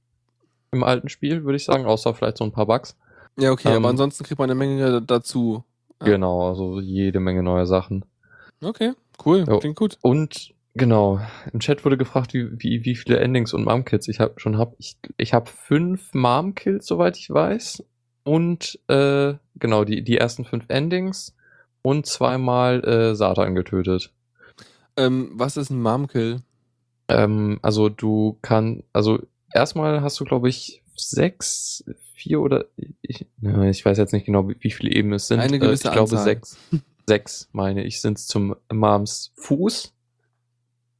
im alten Spiel, würde ich sagen, außer vielleicht so ein paar Bugs. Ja, okay, Ähm, aber ansonsten kriegt man eine Menge da- dazu. Genau, also jede Menge neue Sachen. Okay, cool. Jo. Klingt gut. Und genau, im Chat wurde gefragt, wie, wie, wie viele Endings und Mom-Kills ich habe schon hab. Ich, ich habe fünf Mom-Kills, soweit ich weiß. Und äh, genau, die, die ersten fünf Endings und zweimal äh, Satan getötet. Ähm, was ist ein Momkill? Ähm, also du kann, also erstmal hast du, glaube ich, sechs, vier oder ich, ich weiß jetzt nicht genau, wie, wie viele Ebenen es sind. Eine Äh, gewisse ich glaube Anzahl. sechs. sechs, meine ich, sind es zum Mams Fuß,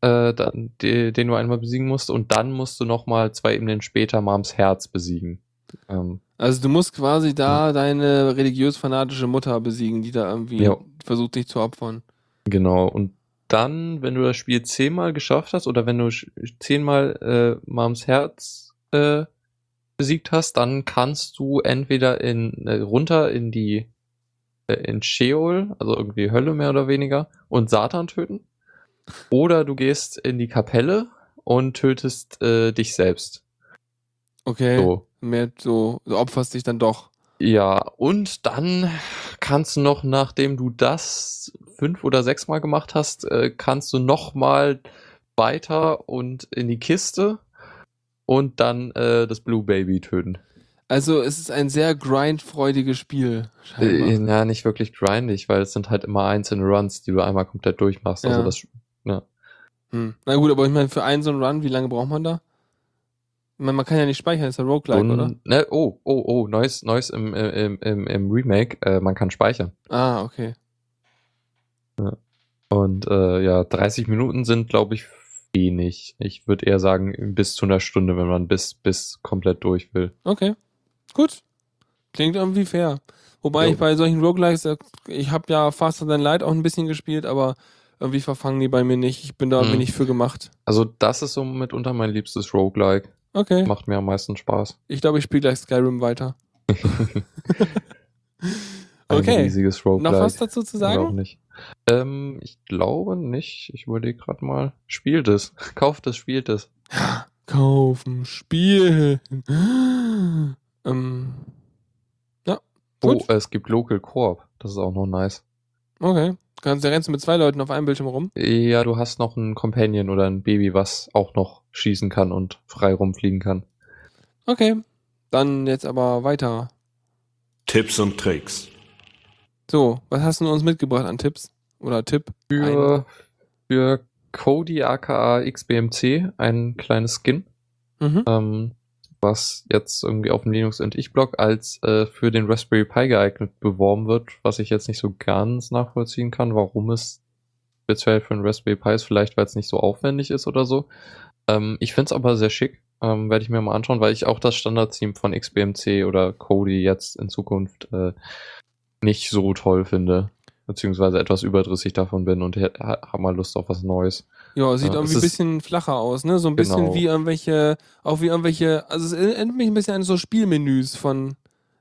äh, dann, die, den du einmal besiegen musst, und dann musst du nochmal zwei Ebenen später Mams Herz besiegen. Ähm, Also du musst quasi da deine religiös-fanatische Mutter besiegen, die da irgendwie Ja. versucht, dich zu opfern. Genau, und dann, wenn du das Spiel zehnmal geschafft hast oder wenn du zehnmal äh, Mams Herz äh, besiegt hast, dann kannst du entweder in äh, runter in die äh, in Sheol, also irgendwie Hölle mehr oder weniger, und Satan töten. Oder du gehst in die Kapelle und tötest äh, dich selbst. Okay. So. Mehr so, du opferst dich dann doch. Ja, und dann kannst du noch, nachdem du das fünf oder sechs Mal gemacht hast, äh, kannst du noch mal weiter und in die Kiste und dann äh, das Blue Baby töten. Also es ist ein sehr grindfreudiges Spiel. Äh, ja, nicht wirklich grindig, weil es sind halt immer einzelne Runs, die du einmal komplett durchmachst. Also Ja. das, ja. Hm. Na gut, aber ich meine, für einen so einen Run, wie lange braucht man da? Meine, man kann ja nicht speichern, ist ja Roguelike, und, oder? Ne, oh, oh, oh, neues, neues im, im, im, im Remake, äh, man kann speichern. Ah, okay. Und äh, ja, 30 Minuten sind, glaube ich, wenig. Ich würde eher sagen, bis zu einer Stunde, wenn man bis, bis komplett durch will. Okay. Gut. Klingt irgendwie fair. Wobei Jo. ich bei solchen Roguelikes, äh, ich habe ja Faster Than Light auch ein bisschen gespielt, aber irgendwie verfangen die bei mir nicht. Ich bin da Hm. nicht für gemacht. Also, das ist so mitunter mein liebstes Roguelike. Okay. Macht mir am meisten Spaß. Ich glaube, ich spiele gleich Skyrim weiter. Ein Okay. riesiges Roguelike. Noch was dazu zu Oder auch sagen? nicht. Ähm, ich glaube nicht. Ich überlege gerade mal. Spielt es. Kauft es, spielt es. Kaufen, spielen. ähm, Oh, Gut. es gibt Local Coop. Das ist auch noch nice. okay. Kannst du rennst du mit zwei Leuten auf einem Bildschirm rum? Ja, du hast noch einen Companion oder ein Baby, was auch noch schießen kann und frei rumfliegen kann. Okay. Dann jetzt aber weiter. Tipps und Tricks. So, was hast du uns mitgebracht an Tipps? Oder Tipp. Für, für Cody aka XBMC ein kleines Skin, Mhm. ähm, was jetzt irgendwie auf dem Linux und ich Blog als äh, für den Raspberry Pi geeignet beworben wird, was ich jetzt nicht so ganz nachvollziehen kann, warum es speziell für den Raspberry Pi ist, vielleicht weil es nicht so aufwendig ist oder so. Ähm, ich finde es aber sehr schick, ähm, werde ich mir mal anschauen, weil ich auch das Standard-Theme von XBMC oder Kodi jetzt in Zukunft äh, nicht so toll finde, beziehungsweise etwas überdrüssig davon bin und habe mal Lust auf was Neues. Ja, sieht Ja, irgendwie ein bisschen flacher aus, ne? So ein bisschen Genau. wie irgendwelche, auch wie irgendwelche, also es erinnert mich ein bisschen an so Spielmenüs von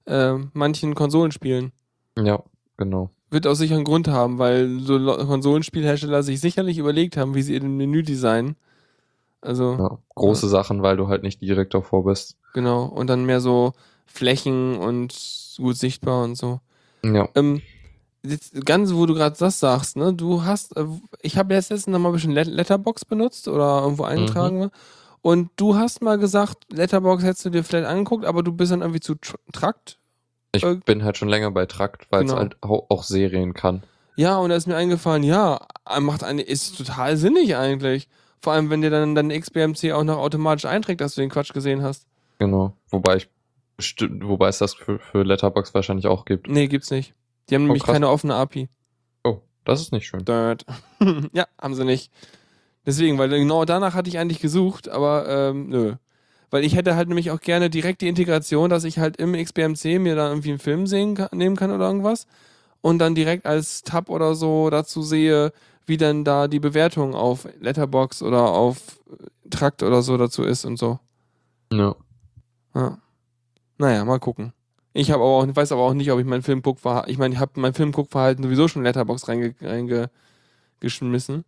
äh, manchen Konsolenspielen. Ja, genau. Wird auch sicher einen Grund haben, weil so Konsolenspielhersteller sich sicherlich überlegt haben, wie sie ihr Menü designen. Also, Ja, große Sachen, weil du halt nicht direkt davor bist. genau. Und dann mehr so Flächen und gut sichtbar und so. Ja. Ähm, ganz, wo du gerade das sagst, ne? Du hast, äh, ich habe letztens noch mal ein bisschen Let Letterbox benutzt oder irgendwo eingetragen war. Und du hast mal gesagt, Letterbox hättest du dir vielleicht angeguckt, aber du bist dann irgendwie zu tr Trakt. Ich Äh, bin halt schon länger bei Trakt, weil es genau. halt auch, Serien kann. Ja, und da ist mir eingefallen, ja, macht eine, ist total sinnig eigentlich. Vor allem, wenn dir dann dein XBMC auch noch automatisch einträgt, dass du den Quatsch gesehen hast. Genau. Wobei ich wobei es das für, für Letterbox wahrscheinlich auch gibt. Nee, gibt's nicht. Die haben nämlich krass. keine offene API. Oh, das ist nicht schön. Dirt. ja, haben sie nicht. Deswegen, weil genau danach hatte ich eigentlich gesucht, aber ähm, nö. Weil ich hätte halt nämlich auch gerne direkt die Integration, dass ich halt im XBMC mir da irgendwie einen Film sehen nehmen kann oder irgendwas und dann direkt als Tab oder so dazu sehe, wie dann da die Bewertung auf Letterbox oder auf äh, Trakt oder so dazu ist und so. Ja. Ja. Naja, mal gucken. Ich habe aber auch, weiß aber auch nicht, ob ich mein Filmguckverhalten, ich meine, ich habe mein Filmguckverhalten sowieso schon in Letterbox reingeschmissen. Reinge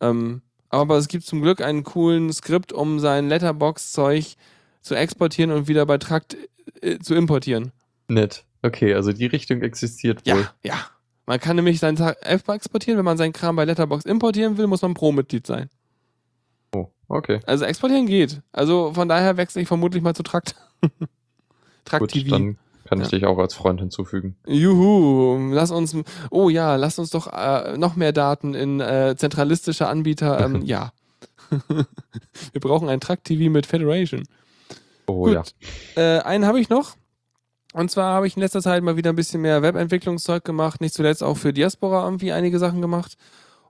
ähm, aber es gibt zum Glück einen coolen Skript, um sein Letterbox-Zeug zu exportieren und wieder bei Trakt äh, zu importieren. Nett. Okay, also die Richtung existiert wohl. Ja, ja. Man kann nämlich sein App exportieren, wenn man seinen Kram bei Letterbox importieren will, muss man Pro-Mitglied sein. Oh, okay. Also exportieren geht. Also von daher wechsle ich vermutlich mal zu Trakt. Trakt Gut, TV. dann kann ich Ja. dich auch als Freund hinzufügen. Juhu, lass uns, oh ja, lass uns doch äh, noch mehr Daten in äh, zentralistische Anbieter, ähm, ja. Wir brauchen ein Truck TV mit Federation. Oh Gut. ja. Äh, einen habe ich noch. Und zwar habe ich in letzter Zeit mal wieder ein bisschen mehr Webentwicklungszeug gemacht, nicht zuletzt auch für Diaspora irgendwie einige Sachen gemacht.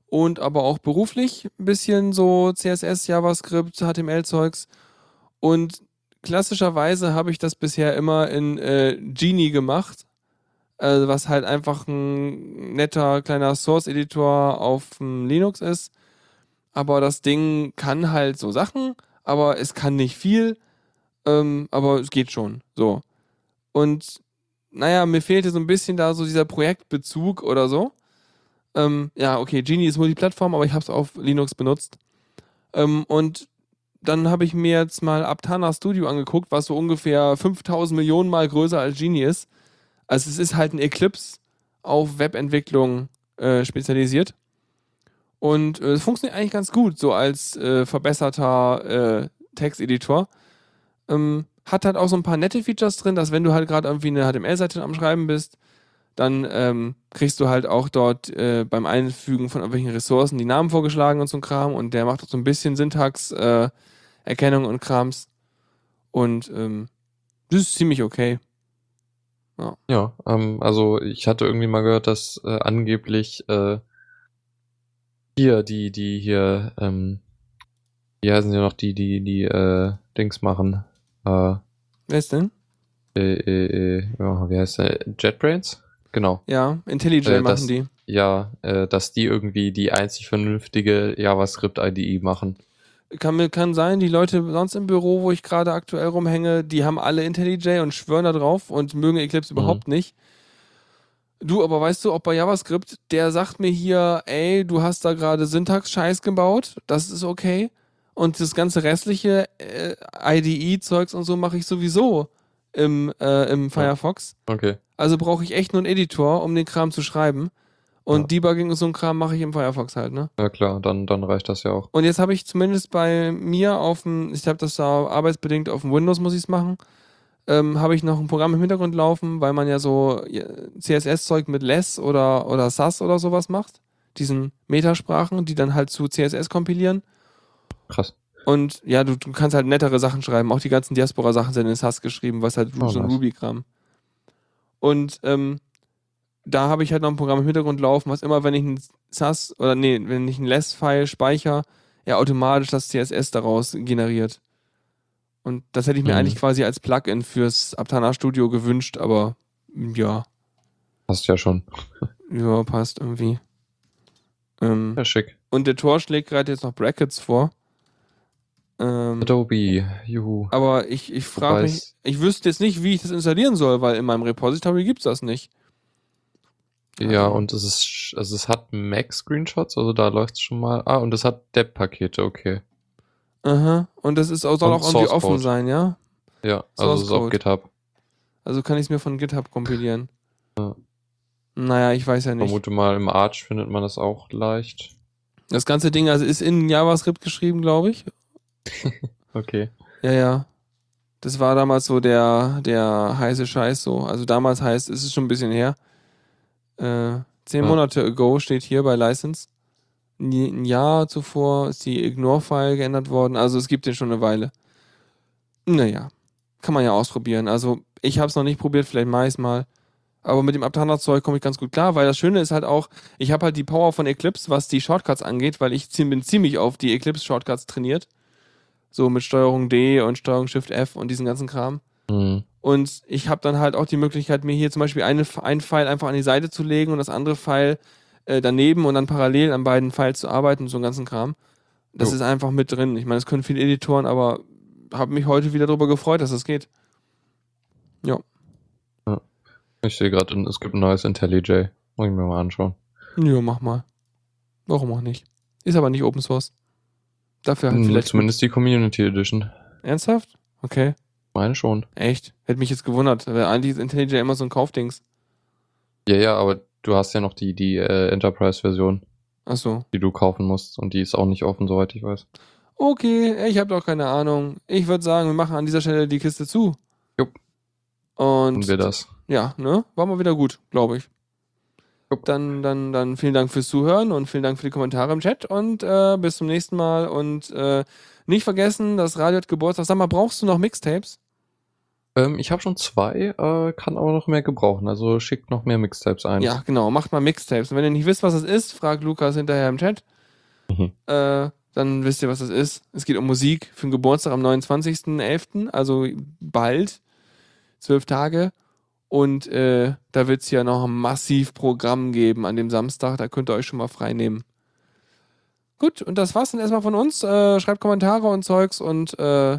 Und aber auch beruflich ein bisschen so CSS, JavaScript, HTML-Zeugs. Und klassischerweise habe ich das bisher immer in äh, Genie gemacht, äh, was halt einfach ein netter kleiner Source-Editor auf Linux ist. Aber das Ding kann halt so Sachen, aber es kann nicht viel. Ähm, aber es geht schon. So. Und naja, mir fehlte so ein bisschen da so dieser Projektbezug oder so. Ähm, ja, okay, Genie ist Multiplattform, aber ich habe es auf Linux benutzt. Ähm, und dann habe ich mir jetzt mal Aptana Studio angeguckt, was so ungefähr 5000 Millionen Mal größer als Genie ist. Also es ist halt ein Eclipse auf Webentwicklung äh, spezialisiert. Und äh, es funktioniert eigentlich ganz gut, so als äh, verbesserter äh, Texteditor. Ähm, hat halt auch so ein paar nette Features drin, dass wenn du halt gerade irgendwie eine HTML-Seite am Schreiben bist, dann ähm, kriegst du halt auch dort äh, beim Einfügen von irgendwelchen Ressourcen die Namen vorgeschlagen und so ein Kram und der macht auch so ein bisschen Syntax-Erkennung äh, Erkennung und Krams. Und ähm, das ist ziemlich okay. Ja, ähm, also ich hatte irgendwie mal gehört, dass äh, angeblich äh, hier die, die hier, ähm, wie heißen sie noch, die, die, die äh, Dings machen. Äh, Wer ist denn? äh, äh, äh, ja, wie heißt der? JetBrains? Genau. Ja, IntelliJ Äh, machen die. Ja, äh, dass die irgendwie die einzig vernünftige JavaScript-IDE machen. Kann, kann sein, die Leute sonst im Büro, wo ich gerade aktuell rumhänge, die haben alle IntelliJ und schwören da drauf und mögen Eclipse Mhm. überhaupt nicht. Du, aber weißt du, auch bei JavaScript, der sagt mir hier, ey, du hast da gerade Syntax-Scheiß gebaut, das ist okay. Und das ganze restliche äh, IDE-Zeugs und so mache ich sowieso im, äh, im Firefox. Okay. Also brauche ich echt nur einen Editor, um den Kram zu schreiben. Und Ja. Debugging und so ein Kram mache ich im Firefox halt, ne? Ja klar, dann, dann reicht das ja auch. Und jetzt habe ich zumindest bei mir auf dem, ich habe das da arbeitsbedingt auf dem Windows, muss ich es machen, ähm, habe ich noch ein Programm im Hintergrund laufen, weil man ja so CSS-Zeug mit Less oder, oder SAS oder sowas macht. diesen Metasprachen, die dann halt zu CSS kompilieren. Krass. Und ja, du, du kannst halt nettere Sachen schreiben. Auch die ganzen Diaspora-Sachen sind in SAS geschrieben, was halt Oh, so ein. Ruby-Kram. Und ähm, da habe ich halt noch ein Programm im Hintergrund laufen, was immer, wenn ich ein SAS oder nee, wenn ich ein Less-File speichere, er automatisch das CSS daraus generiert. Und das hätte ich mir Mhm. eigentlich quasi als Plugin fürs Aptana Studio gewünscht, aber ja, Hast ja schon. ja, passt irgendwie. Ähm, Ja, schick. und der Tor schlägt gerade jetzt noch Brackets vor. Ähm, Adobe, juhu. aber ich, ich frage mich, ich wüsste jetzt nicht, wie ich das installieren soll, weil in meinem Repository gibt es das nicht. Ja, Also- und es ist, also es hat Mac-Screenshots, also da läuft es schon mal. Ah, und es hat Deb-Pakete, okay. Aha. Und das ist auch, soll Und auch irgendwie offen sein, ja? Ja, also es ist auf. GitHub. Also kann ich es mir von GitHub kompilieren. Ja. Naja, ich weiß ja nicht. Vermute mal, im Arch findet man das auch leicht. Das ganze Ding also ist in JavaScript geschrieben, glaube ich. Okay. Ja, ja. Das war damals so der, der heiße Scheiß so. Also damals heißt, es ist schon ein bisschen her. Äh, zehn Ja. Monate ago steht hier bei License. Ein Jahr zuvor ist die Ignore-File geändert worden. Also es gibt den schon eine Weile. Naja, kann man ja ausprobieren. Also ich habe es noch nicht probiert, vielleicht mache ich es mal. Aber mit dem Aptana-Zeug komme ich ganz gut klar, weil das Schöne ist halt auch, ich habe halt die Power von Eclipse, was die Shortcuts angeht, weil ich bin ziemlich auf die Eclipse-Shortcuts trainiert. So mit Steuerung D und Steuerung Shift F und diesen ganzen Kram. Mhm. Und ich habe dann halt auch die Möglichkeit, mir hier zum Beispiel eine, ein File einfach an die Seite zu legen und das andere File äh, daneben und dann parallel an beiden Files zu arbeiten, so einen ganzen Kram. Das Jo. ist einfach mit drin. Ich meine, das können viele Editoren, aber habe mich heute wieder darüber gefreut, dass das geht. Ich sehe gerade, es gibt ein neues IntelliJ. Muss ich mir mal anschauen. Ja, mach mal. Warum auch nicht? Ist aber nicht Open Source. Dafür halt Hm, vielleicht. Zumindest die Community Edition. Ernsthaft? Okay. Meine schon. Echt? Hätte mich jetzt gewundert. Weil eigentlich ist IntelliJ immer so ein Kaufdings. Ja, ja, aber du hast ja noch die, die äh, Enterprise-Version, Achso. die du kaufen musst. Und die ist auch nicht offen, soweit ich weiß. Okay, ich habe doch keine Ahnung. Ich würde sagen, wir machen an dieser Stelle die Kiste zu. Jupp. Und Und wir das. ja, ne? War mal wieder gut, glaube ich. Jupp. Dann, dann, dann vielen Dank fürs Zuhören und vielen Dank für die Kommentare im Chat und äh, bis zum nächsten Mal. Und äh, nicht vergessen, das Radio hat Geburtstag. Sag mal, brauchst du noch Mixtapes? Ähm, ich habe schon zwei, äh, kann aber noch mehr gebrauchen. Also schickt noch mehr Mixtapes ein. Ja, genau, macht mal Mixtapes. Und wenn ihr nicht wisst, was das ist, fragt Lukas hinterher im Chat. Mhm. Äh, dann wisst ihr, was das ist. Es geht um Musik für den Geburtstag am 29.11., also bald, zwölf Tage. Und äh, da wird es ja noch ein massiv Programm geben an dem Samstag. Da könnt ihr euch schon mal frei nehmen. Gut, und das war's dann erstmal von uns. Äh, schreibt Kommentare und Zeugs und äh,